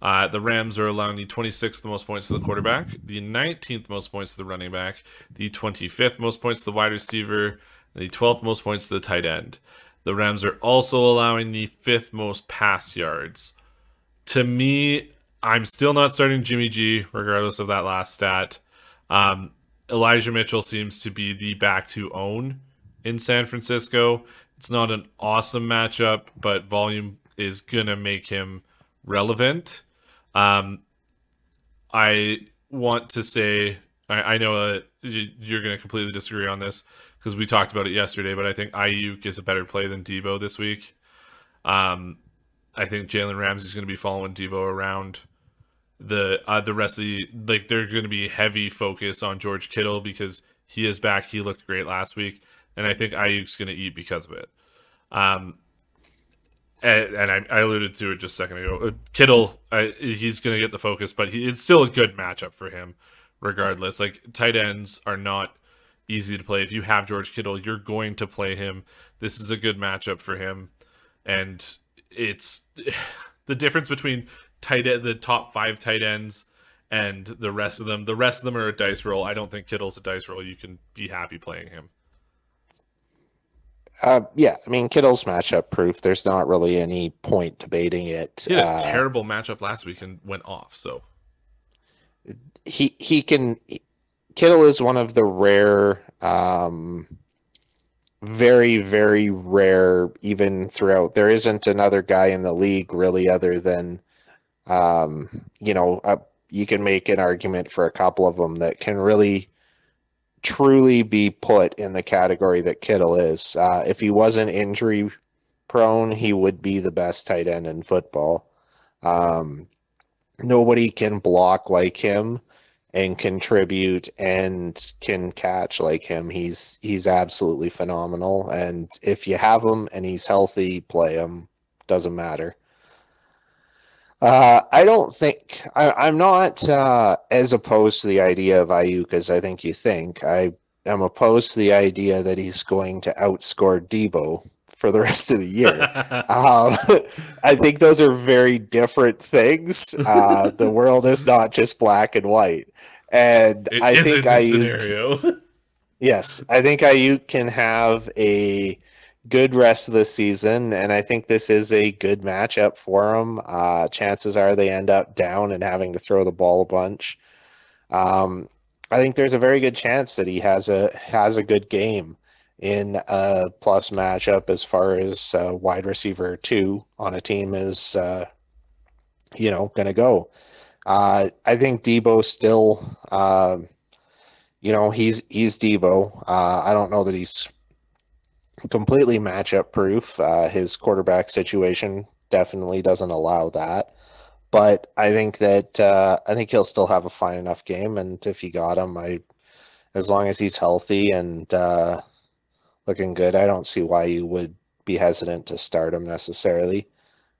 Uh, the Rams are allowing the 26th most points to the quarterback, the 19th most points to the running back, the 25th most points to the wide receiver, the 12th most points to the tight end. The Rams are also allowing the fifth most pass yards. To me, I'm still not starting Jimmy G, regardless of that last stat. Um, Elijah Mitchell seems to be the back to own in San Francisco. It's not an awesome matchup, but volume is to make him relevant. Um, I want to say I, I know that you're going to completely disagree on this because we talked about it yesterday, but I think Aiyuk is a better play than Deebo this week. Um, I think Jalen Ramsey is going to be following Deebo around. The uh, the rest of the like they're going to be heavy focus on George Kittle because he is back. He looked great last week, and I think Aiyuk's going to eat because of it. Um, and, and I, I, alluded to it just a second ago. Uh, Kittle, he's going to get the focus, but he, it's still a good matchup for him, regardless. Like tight ends are not easy to play. If you have George Kittle, you're going to play him. This is a good matchup for him, and it's the difference between tight end, the top five tight ends and the rest of them. The rest of them are a dice roll. I don't think Kittle's a dice roll. You can be happy playing him. Uh, yeah, I mean Kittle's matchup proof. There's not really any point debating it. He had a uh, terrible matchup last week and went off. So he he can. Kittle is one of the rare, um, very very rare. Even throughout, there isn't another guy in the league really other than, um, you know, uh, you can make an argument for a couple of them that can really truly be put in the category that Kittle is. Uh, if he wasn't injury prone, he would be the best tight end in football. Um, nobody can block like him and contribute and can catch like him. He's he's absolutely phenomenal. And if you have him and he's healthy, play him. Doesn't matter. Uh, I don't think I, am not uh, as opposed to the idea of Aiyuk as I think you think. I am opposed to the idea that he's going to outscore Deebo for the rest of the year. um, I think those are very different things. Uh, the world is not just black and white, and it I think Aiyuk. Scenario. yes, I think Aiyuk can have a good rest of the season, and I think this is a good matchup for him. Uh, chances are they end up down and having to throw the ball a bunch. Um, I think there's a very good chance that he has a has a good game in a plus matchup as far as uh, wide receiver two on a team is, uh, you know, going to go. Uh, I think Deebo still, uh, you know, he's he's Deebo. Uh, I don't know that he's completely matchup proof. Uh, his quarterback situation definitely doesn't allow that. But I think that uh, I think he'll still have a fine enough game, and if you got him, I, as long as he's healthy and uh, looking good, I don't see why you would be hesitant to start him necessarily.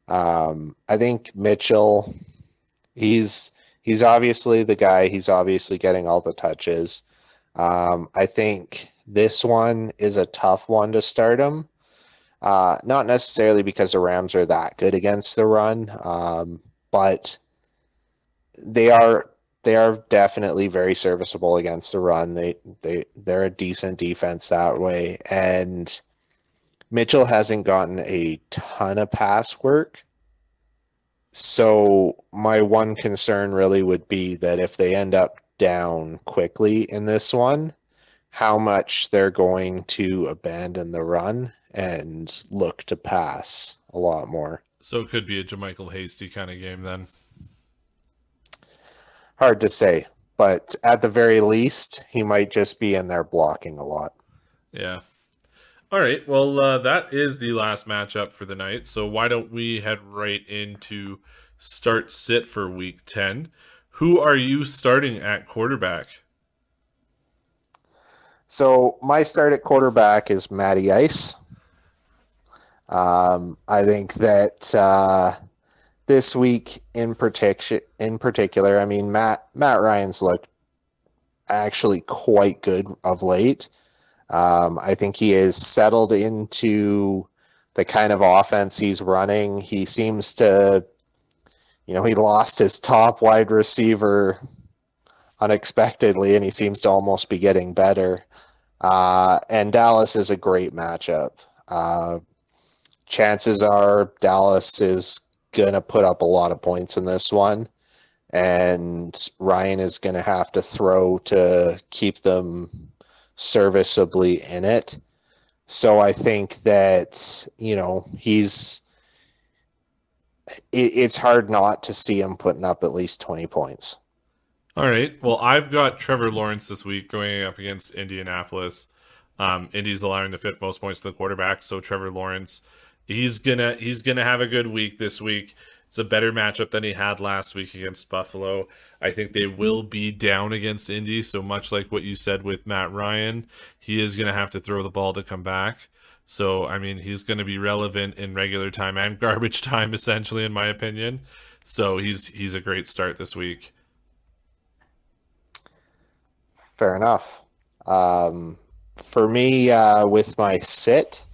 Um, I think Mitchell, he's he's obviously the guy. He's obviously getting all the touches. Um, I think this one is a tough one to start them. Uh, not necessarily because the Rams are that good against the run, um, but they are they are definitely very serviceable against the run. They they they're a decent defense that way, and Mitchell hasn't gotten a ton of pass work. So my one concern really would be that if they end up down quickly in this one, how much they're going to abandon the run and look to pass a lot more. So it could be a JaMycal Hasty kind of game then. Hard to say, but at the very least, he might just be in there blocking a lot. Yeah. All right. Well, uh, that is the last matchup for the night. So why don't we head right into start sit for week 10? Who are you starting at quarterback? So my start at quarterback is Matty Ice. Um, I think that uh, this week in particular, in particular, I mean Matt Matt Ryan's looked actually quite good of late. Um, I think he is settled into the kind of offense he's running. He seems to, you know, he lost his top wide receiver unexpectedly, and he seems to almost be getting better. Uh, and Dallas is a great matchup. Uh, chances are Dallas is going to put up a lot of points in this one. And Ryan is going to have to throw to keep them serviceably in it. So I think that, you know, he's. It, it's hard not to see him putting up at least 20 points. All right. Well, I've got Trevor Lawrence this week going up against Indianapolis. Um, Indy's allowing the fifth most points to the quarterback, so Trevor Lawrence, he's gonna he's gonna have a good week this week. It's a better matchup than he had last week against Buffalo. I think they will be down against Indy, so much like what you said with Matt Ryan, he is gonna have to throw the ball to come back. So I mean, he's gonna be relevant in regular time and garbage time, essentially, in my opinion. So he's he's a great start this week. Fair enough. Um, for me, uh, with my sit,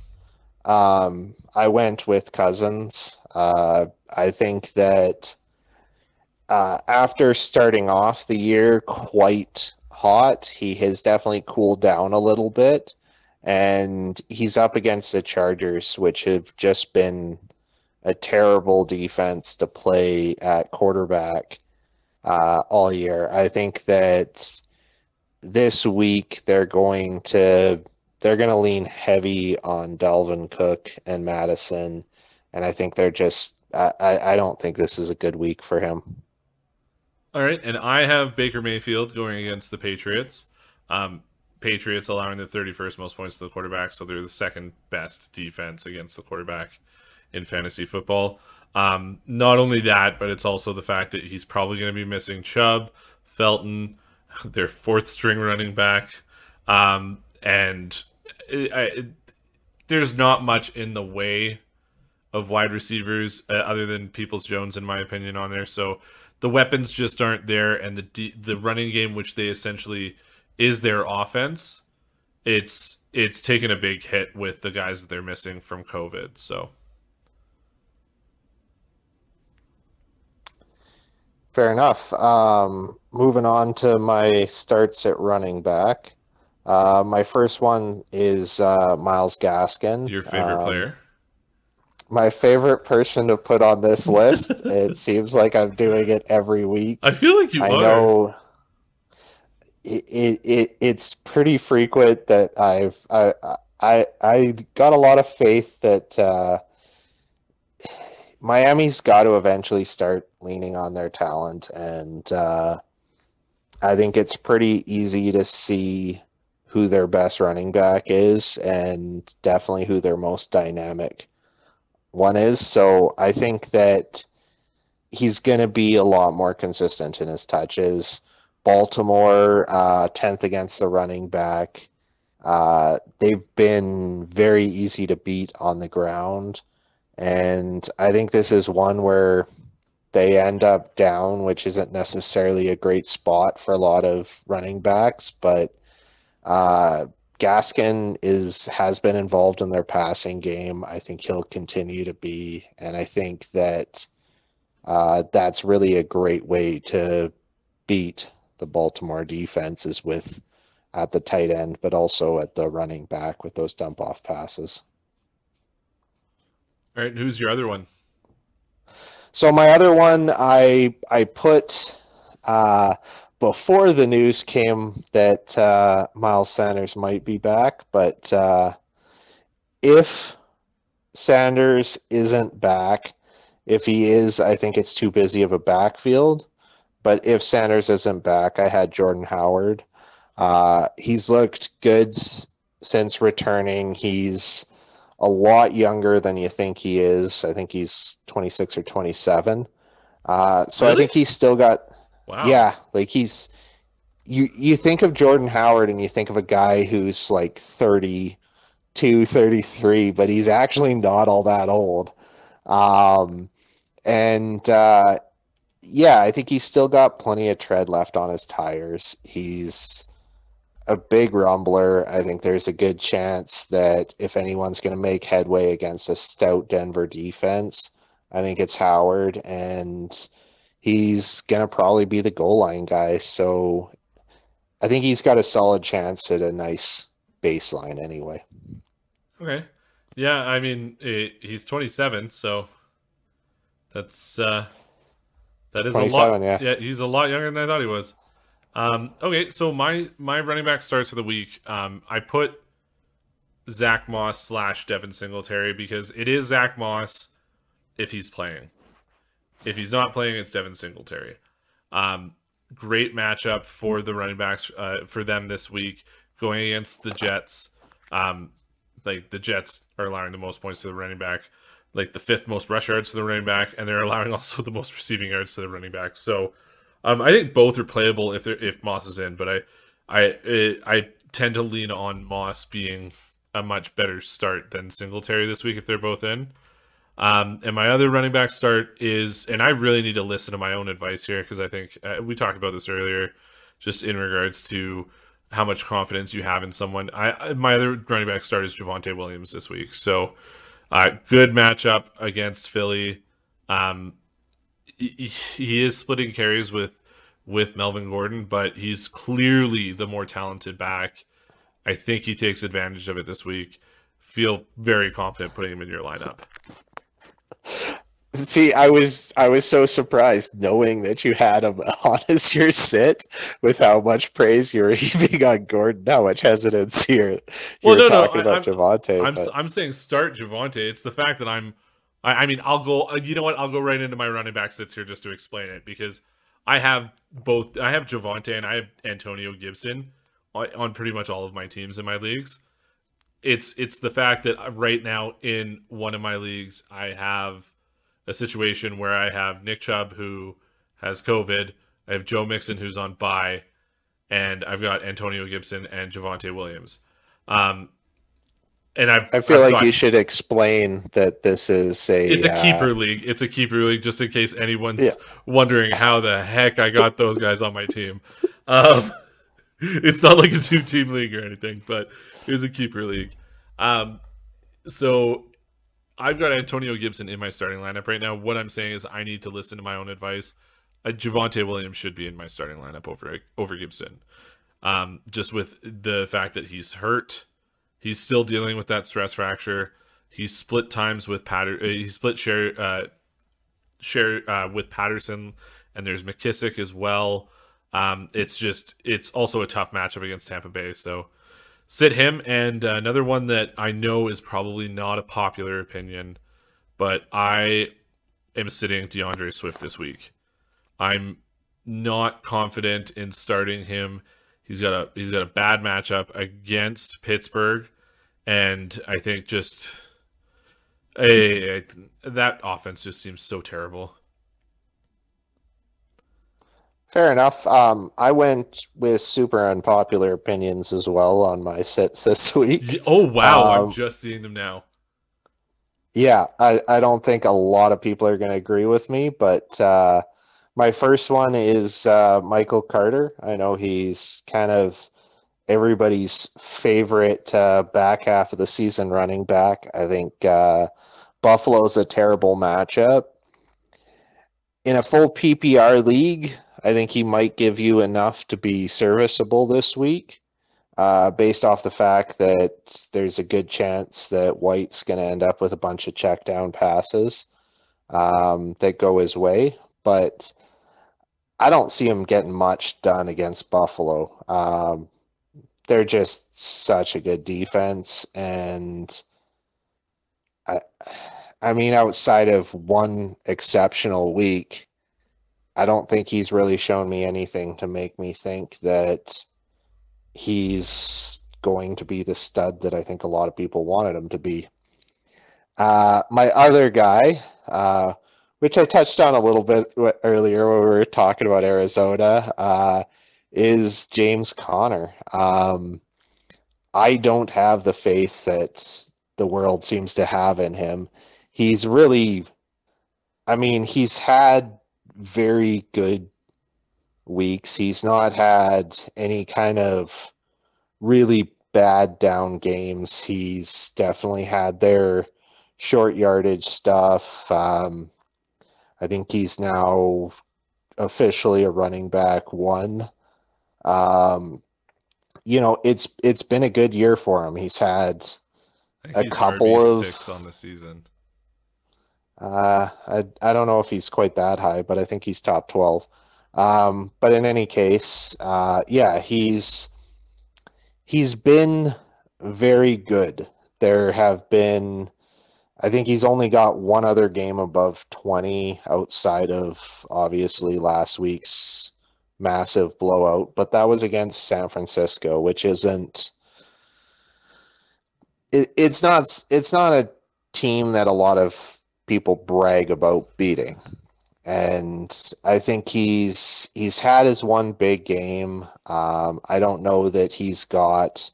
um, I went with Cousins. Uh, I think that uh, after starting off the year quite hot, he has definitely cooled down a little bit. And he's up against the Chargers, which have just been a terrible defense to play at quarterback uh, all year. I think that this week they're going to they're going to lean heavy on Dalvin Cook and Mattison, and I think they're just I, I don't think this is a good week for him. All right, and I have Baker Mayfield going against the Patriots. Um, Patriots allowing the 31st most points to the quarterback, so they're the second best defense against the quarterback in fantasy football. Um, not only that, but it's also the fact that he's probably going to be missing Chubb, Felton, their fourth string running back, um, and it, it, there's not much in the way of wide receivers uh, other than Peoples Jones, in my opinion, on there. So the weapons just aren't there, and the the running game, which they essentially is their offense, it's it's taken a big hit with the guys that they're missing from COVID. So. Fair enough. Um, moving on to my starts at running back. Uh, my first one is uh, Myles Gaskin. Your favorite Um, player? My favorite person to put on this list. it seems like I'm doing it every week. I feel like you I are. know it, it, it it's pretty frequent that I've I I I got a lot of faith that uh, Miami's got to eventually start leaning on their talent, and uh, I think it's pretty easy to see who their best running back is, and definitely who their most dynamic one is. So I think that he's going to be a lot more consistent in his touches. Baltimore, uh, 10th against the running back. Uh, they've been very easy to beat on the ground. And I think this is one where they end up down, which isn't necessarily a great spot for a lot of running backs, but uh, Gaskin is has been involved in their passing game. I think he'll continue to be, and I think that uh, that's really a great way to beat the Baltimore defense is with at the tight end, but also at the running back with those dump off passes. All right, who's your other one? So my other one, I I put uh, before the news came that uh, Miles Sanders might be back, but uh, if Sanders isn't back, if he is, I think it's too busy of a backfield. But if Sanders isn't back, I had Jordan Howard. Uh, he's looked good since returning. He's a lot younger than you think he is. I think he's 26 or 27. Uh, so I think he's still got Wow. yeah, like he's you you think of Jordan Howard and you think of a guy who's like 32, 33, but he's actually not all that old. Um and uh yeah, I think he's still got plenty of tread left on his tires. He's a big rumbler. I think there's a good chance that if anyone's going to make headway against a stout Denver defense, I think it's Howard and he's going to probably be the goal line guy. So I think he's got a solid chance at a nice baseline anyway. Okay. Yeah, I mean, eh, he's 27, so that's uh that is a lot. yeah. Yeah, he's a lot younger than I thought he was. Um okay, so my my running back starts of the week. Um I put Zach Moss slash Devin Singletary because it is Zach Moss if he's playing. If he's not playing, it's Devin Singletary. Um, great matchup for the running backs uh, for them this week going against the Jets. Um, like the Jets are allowing the most points to the running back, like the fifth most rush yards to the running back, and they're allowing also the most receiving yards to the running back. So, um, I think both are playable if if Moss is in, but I I it, I tend to lean on Moss being a much better start than Singletary this week if they're both in. Um, and my other running back start is, and I really need to listen to my own advice here because I think uh, we talked about this earlier, just in regards to how much confidence you have in someone. I, I my other running back start is Javonte Williams this week, so uh, good matchup against Philly. Um, he, is splitting carries with with Melvin Gordon, but he's clearly the more talented back. I think he takes advantage of it this week. Feel very confident putting him in your lineup. See, I was I was so surprised knowing that you had him on as your sit with how much praise you were heaping on Gordon, how much hesitance here. You Well, were no, no, talking I- about Javonte. I'm but- I'm saying start Javonte. It's the fact that I'm. I, I mean, I'll go. uh, You know what? I'll go right into my running back sits here just to explain it because I have both. I have Javonte and I have Antonio Gibson on, pretty much all of my teams in my leagues. It's it's the fact that right now in one of my leagues I have a situation where I have Nick Chubb who has COVID. I have Joe Mixon who's on bye, and I've got Antonio Gibson and Javonte Williams. Um, and I've I feel I've like got- you should explain that this is a it's a uh, keeper league. It's a keeper league, just in case anyone's Yeah. wondering how the heck I got those guys on my team. Um, it's not like a two-team league or anything, but it was a keeper league. Um, so I've got Antonio Gibson in my starting lineup right now. What I'm saying is I need to listen to my own advice. Uh, Javonte Williams should be in my starting lineup over over Gibson. Um, just with the fact that he's hurt, he's still dealing with that stress fracture. He's split times with Patter. Uh, he split share uh, share uh, with Patterson, and there's McKissic as well. Um, it's just it's also a tough matchup against Tampa Bay. So sit him and uh, another one that I know is probably not a popular opinion, but I am sitting D'Andre Swift this week. I'm not confident in starting him. He's got a he's got a bad matchup against Pittsburgh, and I think just a, a that offense just seems so terrible. Fair enough. Um, I went with super unpopular opinions as well on my sets this week. Oh wow, um, I'm just seeing them now. Yeah, I, I don't think a lot of people are going to agree with me, but uh, my first one is uh, Michael Carter. I know he's kind of everybody's favorite uh, back half of the season running back. I think uh, Buffalo's a terrible matchup. In a full PPR league, I think he might give you enough to be serviceable this week, uh, based off the fact that there's a good chance that White's going to end up with a bunch of check down passes um, that go his way. But I don't see him getting much done against Buffalo. Um, they're just such a good defense, and I, I mean, outside of one exceptional week, I don't think he's really shown me anything to make me think that he's going to be the stud that I think a lot of people wanted him to be. Uh, my other guy, uh, which I touched on a little bit earlier when we were talking about Arizona, uh, is James Conner. Um, I don't have the faith that the world seems to have in him. He's really, I mean, he's had very good weeks. He's not had any kind of really bad down games. He's definitely had their short yardage stuff. Um, I think he's now officially a running back one. Um, you know, it's it's been a good year for him. He's had a couple of six on the season. Uh, I I don't know if he's quite that high, but I think he's top twelve. Um, but in any case, uh, yeah, he's he's been very good. There have been, I think he's only got one other game above twenty outside of obviously last week's massive blowout, but that was against San Francisco, which isn't. It, it's not. It's not a team that a lot of people brag about beating. And I think he's he's had his one big game. Um, I don't know that he's got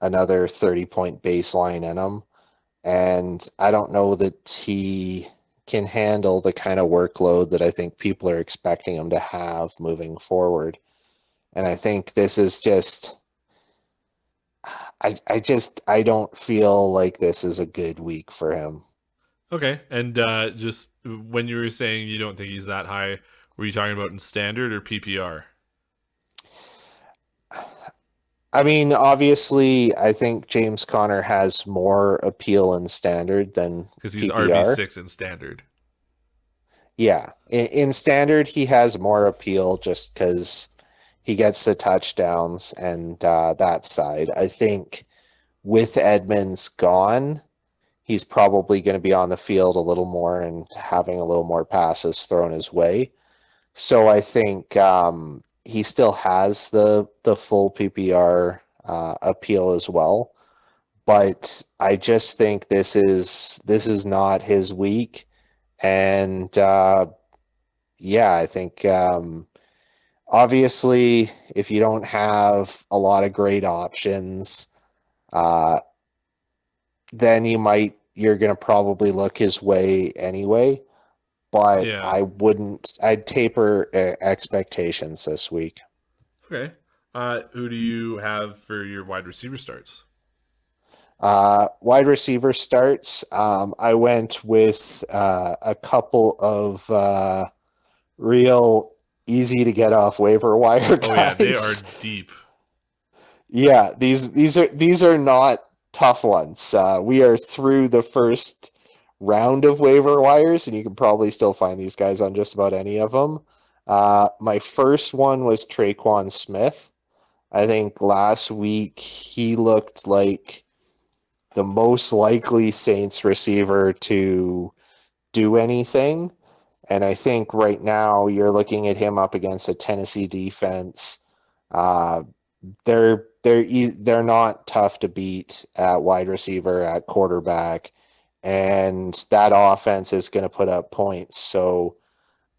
another 30 point baseline in him. And I don't know that he can handle the kind of workload that I think people are expecting him to have moving forward. And I think this is just I I just I don't feel like this is a good week for him. Okay, and uh, just when you were saying you don't think he's that high, were you talking about in standard or PPR? I mean, obviously, I think James Conner has more appeal in standard than because he's RB six in standard. Yeah, in, in standard, he has more appeal just because he gets the touchdowns and uh, that side. I think with Edmonds gone, he's probably going to be on the field a little more and having a little more passes thrown his way. So I think um, he still has the the full PPR uh, appeal as well. But I just think this is this is not his week, and uh, yeah, I think um, obviously if you don't have a lot of great options, uh, then you might you're going to probably look his way anyway. But yeah. I wouldn't. I'd taper uh, expectations this week. Okay. Uh, who do you have for your wide receiver starts? Uh, wide receiver starts. Um, I went with uh, a couple of uh, real easy to get off waiver wire guys. Oh yeah, they are deep. Yeah, these these are these are not tough ones. Uh, we are through the first round of waiver wires, and you can probably still find these guys on just about any of them. Uh, my first one was Tre'Quan Smith. I think last week he looked like the most likely Saints receiver to do anything. And I think right now you're looking at him up against a Tennessee defense. Uh, they're they're they're not tough to beat at wide receiver, at quarterback, and that offense is going to put up points. So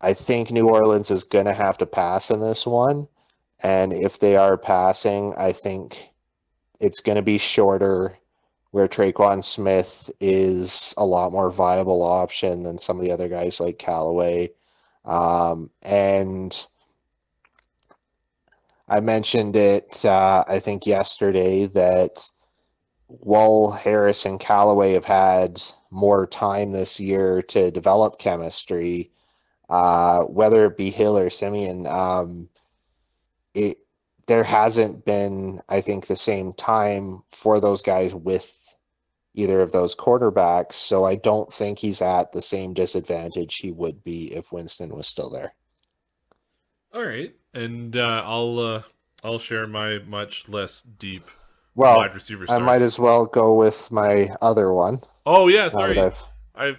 I think New Orleans is going to have to pass in this one, and if they are passing, I think it's going to be shorter. Where Tre'Quan Smith is a lot more viable option than some of the other guys like Callaway, um, and I mentioned it, uh, I think, yesterday that while Harris and Callaway have had more time this year to develop chemistry, uh, whether it be Hill or Siemian, um, it there hasn't been, I think, the same time for those guys with either of those quarterbacks. So I don't think he's at the same disadvantage he would be if Winston was still there. All right, and uh, I'll uh, I'll share my much less deep well, wide receiver. Starts. I might as well go with my other one. Oh yeah, sorry. I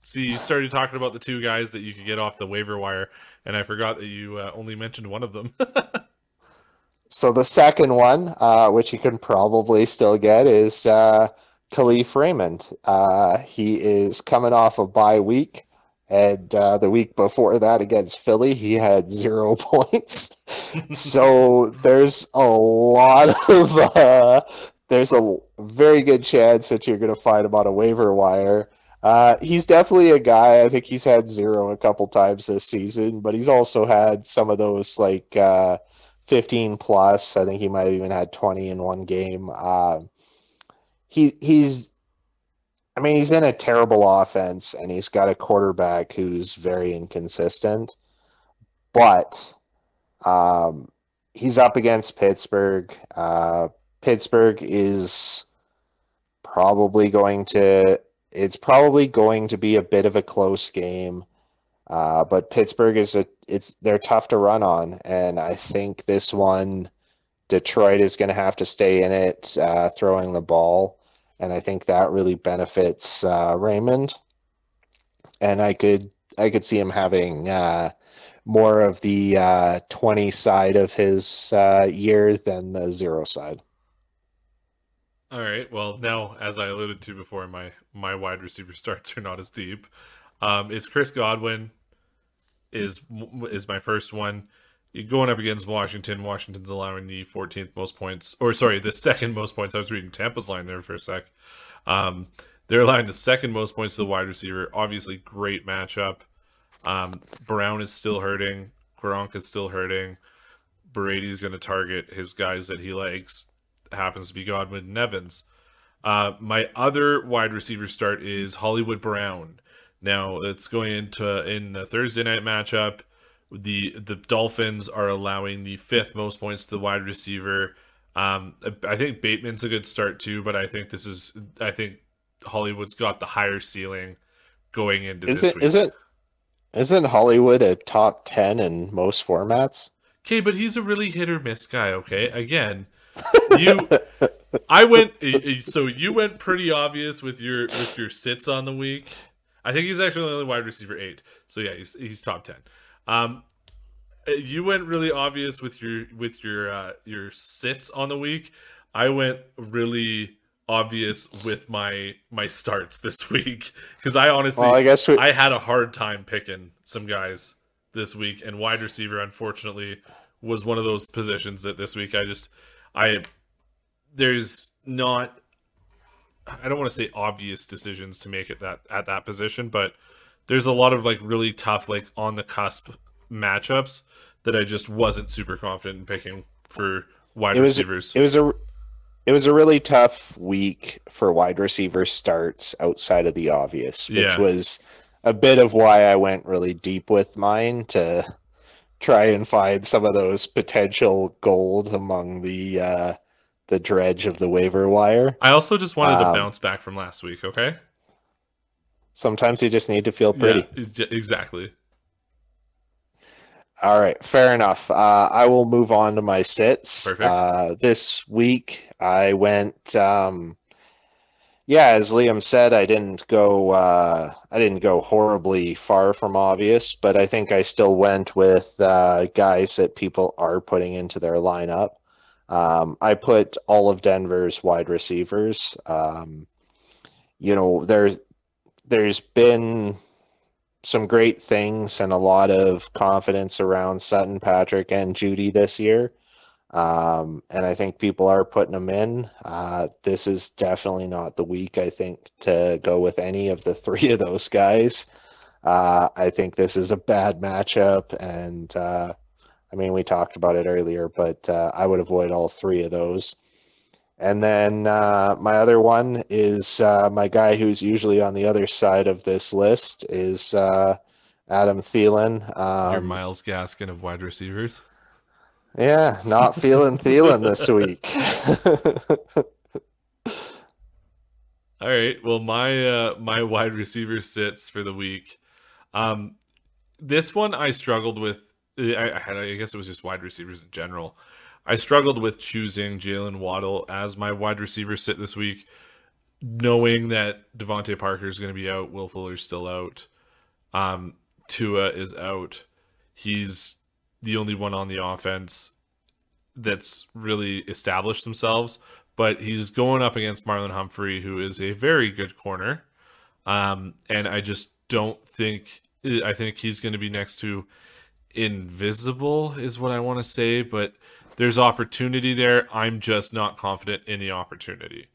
see you started talking about the two guys that you could get off the waiver wire, and I forgot that you uh, only mentioned one of them. so the second one, uh, which you can probably still get, is uh, Kalif Raymond. Uh, he is coming off a bye week. And uh, the week before that against Philly, he had zero points. so there's a lot of, uh, there's a very good chance that you're going to find him on a waiver wire. Uh, he's definitely a guy. I think he's had zero a couple times this season, but he's also had some of those like uh, 15 plus. I think he might have even had 20 in one game. Uh, he he's I mean, he's in a terrible offense and he's got a quarterback who's very inconsistent. But um, he's up against Pittsburgh. Uh, Pittsburgh is probably going to it's probably going to be a bit of a close game. Uh, but Pittsburgh is a it's they're tough to run on, and I think this one Detroit is going to have to stay in it, uh, throwing the ball and I think that really benefits uh, Raymond. And I could I could see him having uh, more of the uh, twenty side of his uh, year than the zero side. All right. Well, now as I alluded to before, my my wide receiver starts are not as deep. Um, it's Chris Godwin is is my first one going up against Washington. Washington's allowing the 14th most points, or sorry, the second most points. I was reading Tampa's line there for a sec. Um, they're allowing the second most points to the wide receiver. Obviously, great matchup. Um, Brown is still hurting. Gronk is still hurting. is going to target his guys that he likes. Happens to be Godwin and Evans. Uh, my other wide receiver start is Hollywood Brown. Now it's going into in the Thursday night matchup the the Dolphins are allowing the fifth most points to the wide receiver. Um, I think Bateman's a good start too, but I think this is I think Hollywood's got the higher ceiling going into is this it, week. Is it isn't Hollywood a top ten in most formats? Okay, but he's a really hit or miss guy. Okay, again, you, I went so you went pretty obvious with your with your sits on the week. I think he's actually only wide receiver eight. So yeah, he's he's top ten. Um, you went really obvious with your with your uh, your sits on the week. I went really obvious with my my starts this week because I honestly well, I guess we... I had a hard time picking some guys this week, and wide receiver unfortunately was one of those positions that this week I just I there's not I don't want to say obvious decisions to make it that at that position, but there's a lot of like really tough, like on the cusp matchups that I just wasn't super confident in picking for wide it was, receivers. It was a it was a really tough week for wide receiver starts outside of the obvious, which yeah. was a bit of why I went really deep with mine to try and find some of those potential gold among the uh, the dredge of the waiver wire. I also just wanted Um, to bounce back from last week. Okay. Sometimes you just need to feel pretty. Yeah, exactly. All right, fair enough. Uh, I will move on to my sits. Perfect. Uh, this week I went. Um, yeah, as Liam said, I didn't go. Uh, I didn't go horribly far from obvious, but I think I still went with uh, guys that people are putting into their lineup. Um, I put all of Denver's wide receivers. Um, you know, there's there's been some great things and a lot of confidence around Sutton, Patrick, and Jeudy this year. Um, and I think people are putting them in. Uh, this is definitely not the week, I think, to go with any of the three of those guys. Uh, I think this is a bad matchup. And uh, I mean, we talked about it earlier, but uh, I would avoid all three of those. And then uh, my other one is uh, my guy who's usually on the other side of this list is uh, Adam Thielen. Your Um, Myles Gaskin of wide receivers. yeah, not feeling Thielen this week. All right. Well, my uh, my wide receiver sits for the week. Um, this one I struggled with. I, I had, I guess it was just wide receivers in general. I struggled with choosing Jaylen Waddle as my wide receiver sit this week, knowing that DeVante Parker is going to be out, Will Fuller's still out, um, Tua is out. He's the only one on the offense that's really established themselves but he's going up against Marlon Humphrey, who is a very good corner. Um, and I just don't think I think he's going to be next to invisible is what I want to say, but there's opportunity there. I'm just not confident in the opportunity.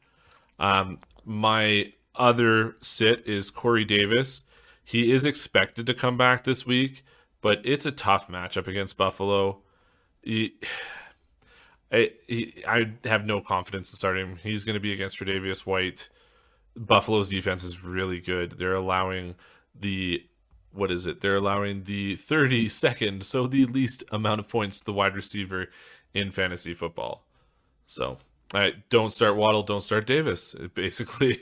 Um, my other sit is Corey Davis. He is expected to come back this week, but it's a tough matchup against Buffalo. He, I he, I have no confidence in starting him. He's going to be against Tre'Davious White. Buffalo's defense is really good. They're allowing the what is it? They're allowing the 32nd, so the least amount of points to the wide receiver in fantasy football. So, I don't start Waddle, don't start Davis. Basically,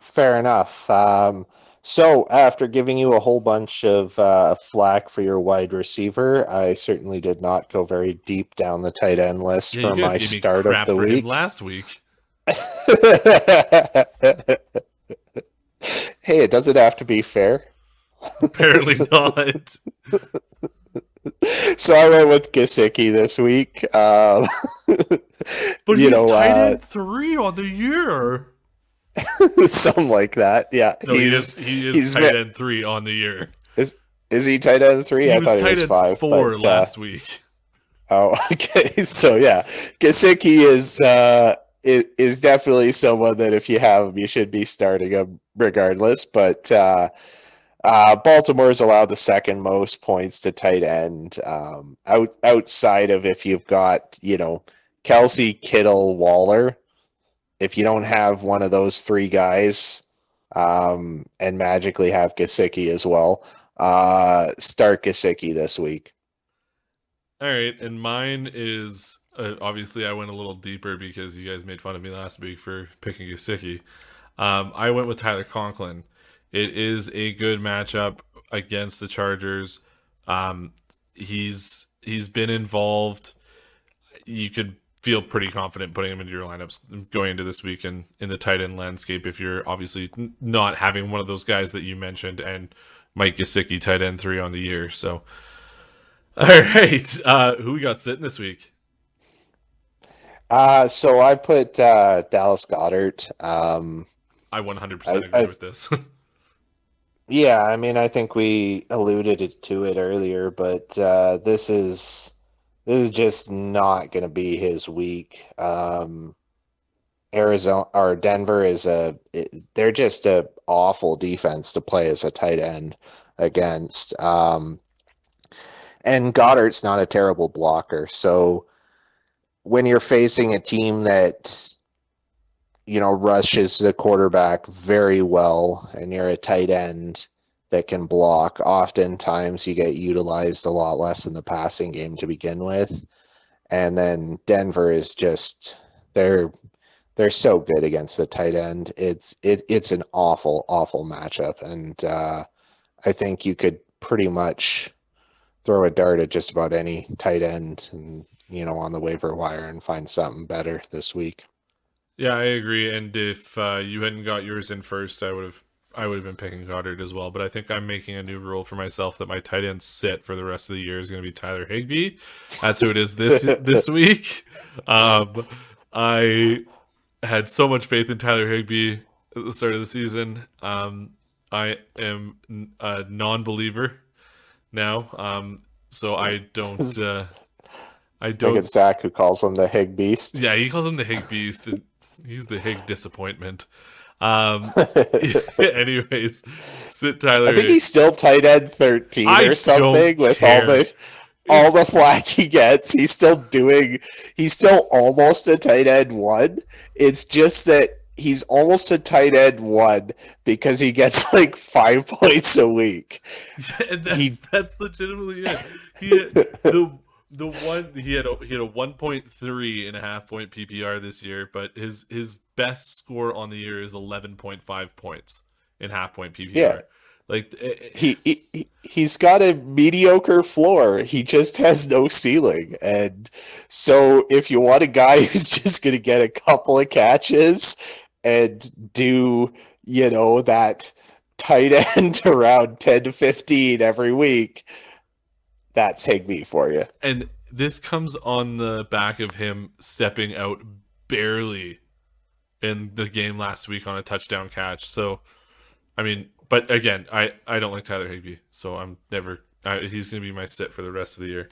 Fair enough. Um, so, after giving you a whole bunch of uh, flack for your wide receiver, I certainly did not go very deep down the tight end list yeah, for my start of the week. last week. hey, it doesn't have to be fair. Apparently not. So I went with Gesicki this week. Um, But you he's know, tight uh, end three on the year. something like that. Yeah, No, he he's is he is he's tight end three on the year. is is he tight end three? He I thought he was end five. four but, uh, last week. Oh, okay. So yeah, Gesicki is uh is definitely someone that if you have him, you should be starting him regardless. But uh, uh, Baltimore's allowed the second most points to tight end. Um, out outside of if you've got you know Kelce, Kittle, Waller. If you don't have one of those three guys, um, and magically have Gesicki as well, uh, start Gesicki this week. All right, and mine is uh, obviously I went a little deeper because you guys made fun of me last week for picking Gesicki. Um, I went with Tyler Conklin. It is a good matchup against the Chargers. Um, he's he's been involved. You could feel pretty confident putting him into your lineups going into this week in, in the tight end landscape if you're obviously not having one of those guys that you mentioned and Mike Gesicki tight end three on the year. So all right. Uh, who we got sitting this week? Uh, so I put uh, Dallas Goedert. Um, I 100% I- agree I- with this. yeah, I mean, I think we alluded to it earlier, but uh, this is this is just not going to be his week. Um, Arizona or Denver is a they're just a awful defense to play as a tight end against. Um, and Goedert's not a terrible blocker, so when you're facing a team that you know rushes the quarterback very well and you're a tight end that can block oftentimes you get utilized a lot less in the passing game to begin with and then Denver is just they're they're so good against the tight end. It's it it's an awful awful matchup, and uh, I think you could pretty much throw a dart at just about any tight end and you know on the waiver wire and find something better this week. Yeah, I agree. And if uh, you hadn't got yours in first, I would have I would have been picking Goedert as well. But I think I'm making a new rule for myself that my tight end sit for the rest of the year is going to be Tyler Higbee. That's who it is this this week. Um, I had so much faith in Tyler Higbee at the start of the season. Um, I am a non-believer now, um, so I don't. Uh, I don't. I think it's Zach who calls him the Hig Beast. Yeah, he calls him the Hig Beast. He's the Hig disappointment. Um, anyways, sit Tyler. I think he's still tight end thirteen I or something with care. all the all the flack he gets. He's still doing. He's still almost a tight end one. It's just that he's almost a tight end one because he gets like five points a week. that's, he, that's legitimately it. He, the the one he had a, he had a 1.3 and a half point PPR this year, but his his best score on the year is 11.5 points in half point PPR. Yeah. Like it, eh, eh, he, he he's got a mediocre floor. He just has no ceiling. And so if you want a guy who's just going to get a couple of catches and do, you know, that tight end around 10 to 15 every week, that's Higbee for you. And this comes on the back of him stepping out barely in the game last week on a touchdown catch. So, I mean, but again, I I don't like Tyler Higbee, so I'm never. I, he's going to be my sit for the rest of the year.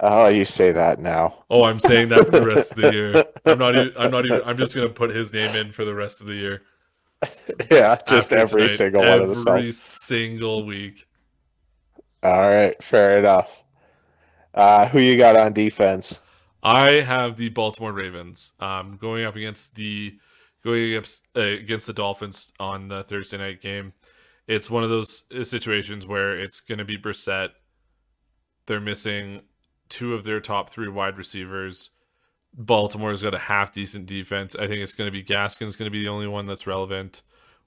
Oh, you say that now. Oh, I'm saying that for the rest of the year. I'm not even. I'm not even. I'm just going to put his name in for the rest of the year. Yeah, just every tonight, single one of the. Every single week. All right, fair enough. Uh, who you got on defense? I have the Baltimore Ravens um, going up against the going against, uh, against the Dolphins on the Thursday night game. It's one of those uh, situations where it's going to be Brissett. They're missing two of their top three wide receivers. Baltimore's got a half decent defense. I think it's going to be Gaskin's going to be the only one that's relevant.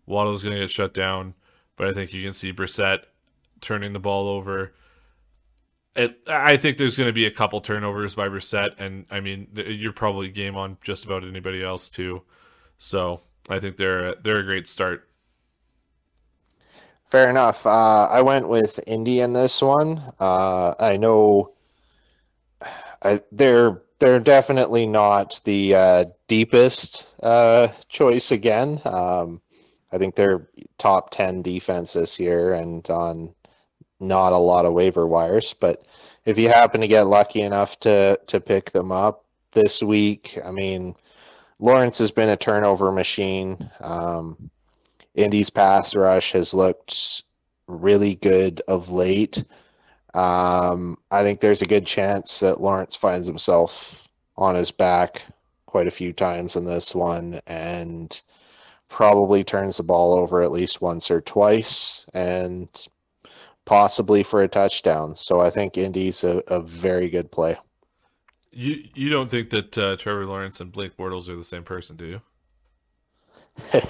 Waddle's going to get shut down, but I think you can see Brissett turning the ball over. It, I think there's going to be a couple turnovers by Brissett, and I mean you're probably game on just about anybody else too. So I think they're they're a great start. Fair enough. Uh, I went with Indy in this one. Uh, I know I, they're they're definitely not the uh, deepest uh, choice again. Um, I think they're top ten defense this year, and on not a lot of waiver wires. But if you happen to get lucky enough to to pick them up this week, I mean, Lawrence has been a turnover machine. Um, Indy's pass rush has looked really good of late. Um, I think there's a good chance that Lawrence finds himself on his back quite a few times in this one and probably turns the ball over at least once or twice and possibly for a touchdown. So I think Indy's a, a very good play. You you don't think that uh, Trevor Lawrence and Blake Bortles are the same person, do you?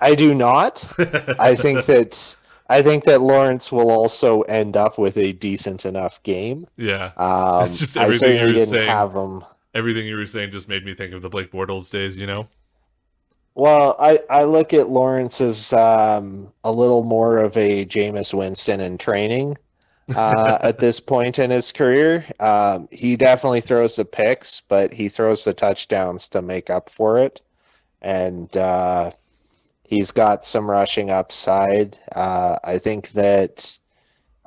I do not. I think that I think that Lawrence will also end up with a decent enough game. Yeah, um, it's just everything you were didn't saying, have him. Everything you were saying just made me think of the Blake Bortles days. You know. Well, I, I look at Lawrence as um, a little more of a Jameis Winston in training uh, at this point in his career. Um, he definitely throws the picks, but he throws the touchdowns to make up for it. And uh, he's got some rushing upside. Uh, I think that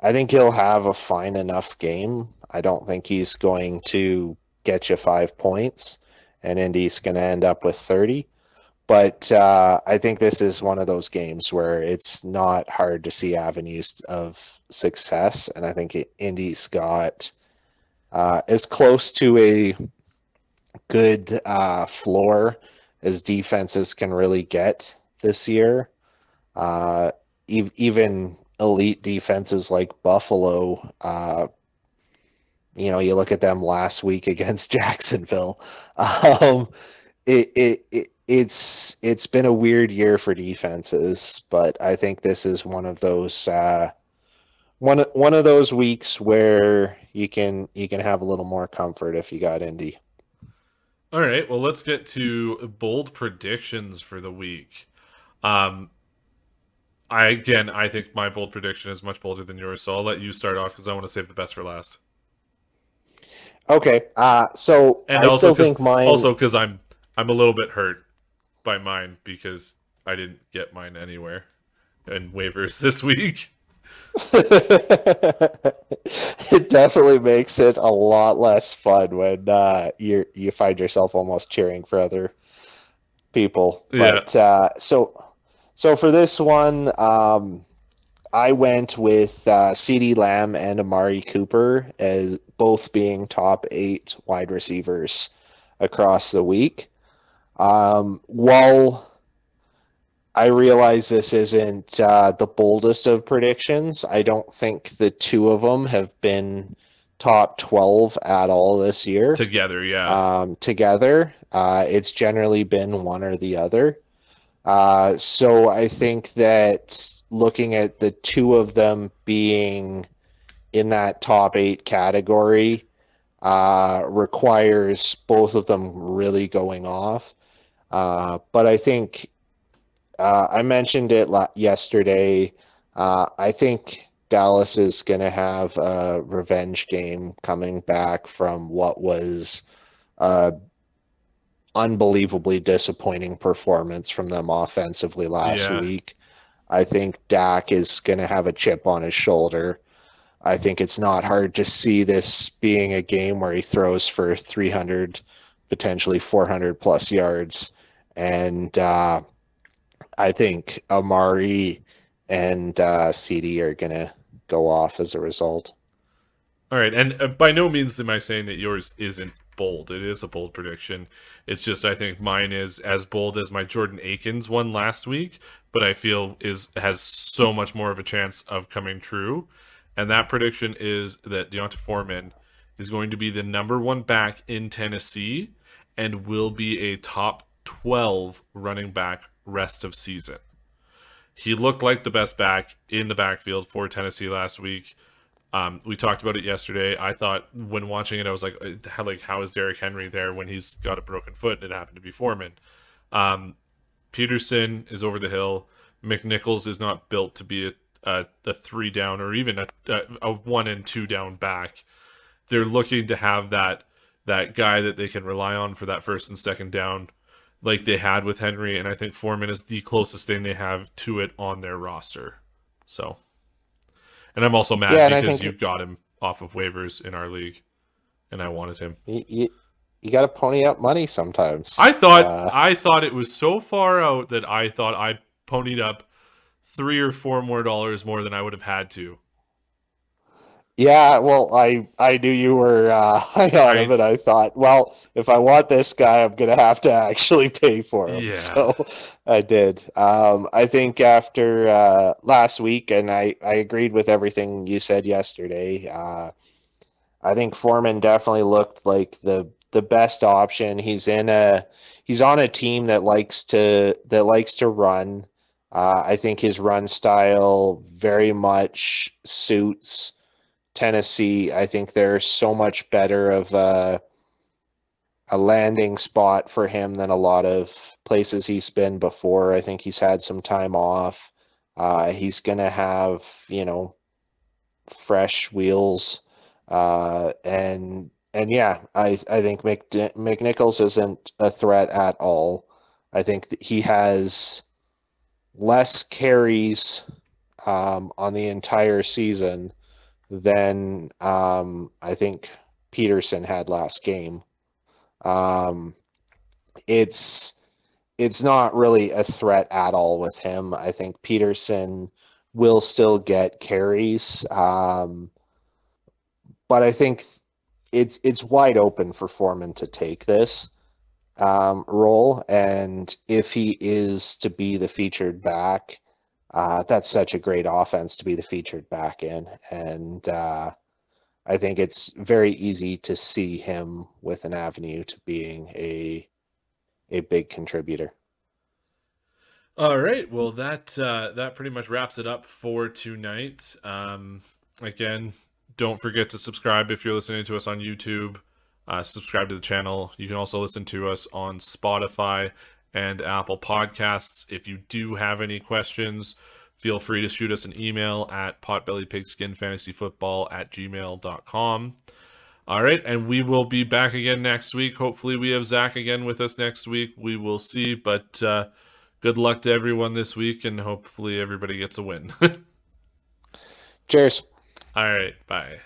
I think he'll have a fine enough game. I don't think he's going to get you five points, and Indy's going to end up with thirty. But uh, I think this is one of those games where it's not hard to see avenues of success, and I think Indy's got uh, as close to a good uh, floor as defenses can really get this year. Uh, e- even elite defenses like Buffalo uh, you know, you look at them last week against Jacksonville. Um, it, it, it it's it's been a weird year for defenses, but I think this is one of those uh, one one of those weeks where you can you can have a little more comfort if you got Indy. All right, well, let's get to bold predictions for the week. Um, I again, I think my bold prediction is much bolder than yours, so I'll let you start off because I want to save the best for last. Okay, uh, so and I also still think mine. also because I'm I'm a little bit hurt by mine because I didn't get mine anywhere and waivers this week. it definitely makes it a lot less fun when uh, you you find yourself almost cheering for other people. Yeah. But uh, so so for this one, um, I went with uh, CeeDee Lamb and Amari Cooper as both being top eight wide receivers across the week. Um, while I realize this isn't uh, the boldest of predictions, I don't think the two of them have been top 12 at all this year. Together, yeah. Um, together, uh, it's generally been one or the other. Uh, so I think that looking at the two of them being in that top eight category uh, requires both of them really going off. Uh, but I think uh, I mentioned it la- yesterday. Uh, I think Dallas is going to have a revenge game coming back from what was a unbelievably disappointing performance from them offensively last Yeah. week. I think Dak is going to have a chip on his shoulder. I think it's not hard to see this being a game where he throws for 300, potentially 400 plus yards. And uh, I think Amari and uh, CeeDee are going to go off as a result. All right, and uh, by no means am I saying that yours isn't bold. It is a bold prediction. It's just I think mine is as bold as my Jordan Akins one last week, but I feel is has so much more of a chance of coming true. And that prediction is that D'Onta Foreman is going to be the number one back in Tennessee and will be a top 12 running back rest of season. He looked like the best back in the backfield for Tennessee last week. Um, we talked about it yesterday. I thought when watching it, I was like, uh, how, like how is Derrick Henry there when he's got a broken foot and it happened to be Foreman? Um, Peterson is over the hill. McNichols is not built to be a, a, a three down or even a, a, a one and two down back. They're looking to have that that guy that they can rely on for that first and second down, like they had with Henry, and I think Foreman is the closest thing they have to it on their roster. So, and I'm also mad Yeah, because you got him off of waivers in our league, and I wanted him. You, you, you got to pony up money sometimes. I thought Uh, I thought it was so far out that I thought I ponied up three or four more dollars more than I would have had to. Yeah, well, I I knew you were uh, high on him, and I thought, well, if I want this guy, I'm gonna have to actually pay for him. Yeah. So I did. Um, I think after uh, last week, and I I agreed with everything you said yesterday. Uh, I think Foreman definitely looked like the the best option. He's in a he's on a team that likes to that likes to run. Uh, I think his run style very much suits Tennessee. I think they're so much better of a, a landing spot for him than a lot of places he's been before. I think he's had some time off. Uh, he's gonna have you know fresh wheels, uh, and and yeah, I I think Mc, McNichols isn't a threat at all. I think he has less carries um, on the entire season than um, I think Peterson had last game. Um, it's it's not really a threat at all with him. I think Peterson will still get carries, um, but I think it's it's wide open for Foreman to take this um, role, and if he is to be the featured back, uh, that's such a great offense to be the featured back in, and uh, I think it's very easy to see him with an avenue to being a a big contributor. All right. Well, that uh, that pretty much wraps it up for tonight. Um, again, don't forget to subscribe if you're listening to us on YouTube. Uh, subscribe to the channel. You can also listen to us on Spotify and Apple Podcasts. If you do have any questions, feel free to shoot us an email at potbellypigskinfantasyfootball at gmail.com. All right, and we will be back again next week. Hopefully, we have Zach again with us next week. We will see, but uh, good luck to everyone this week, and hopefully, everybody gets a win. Cheers. All right, bye.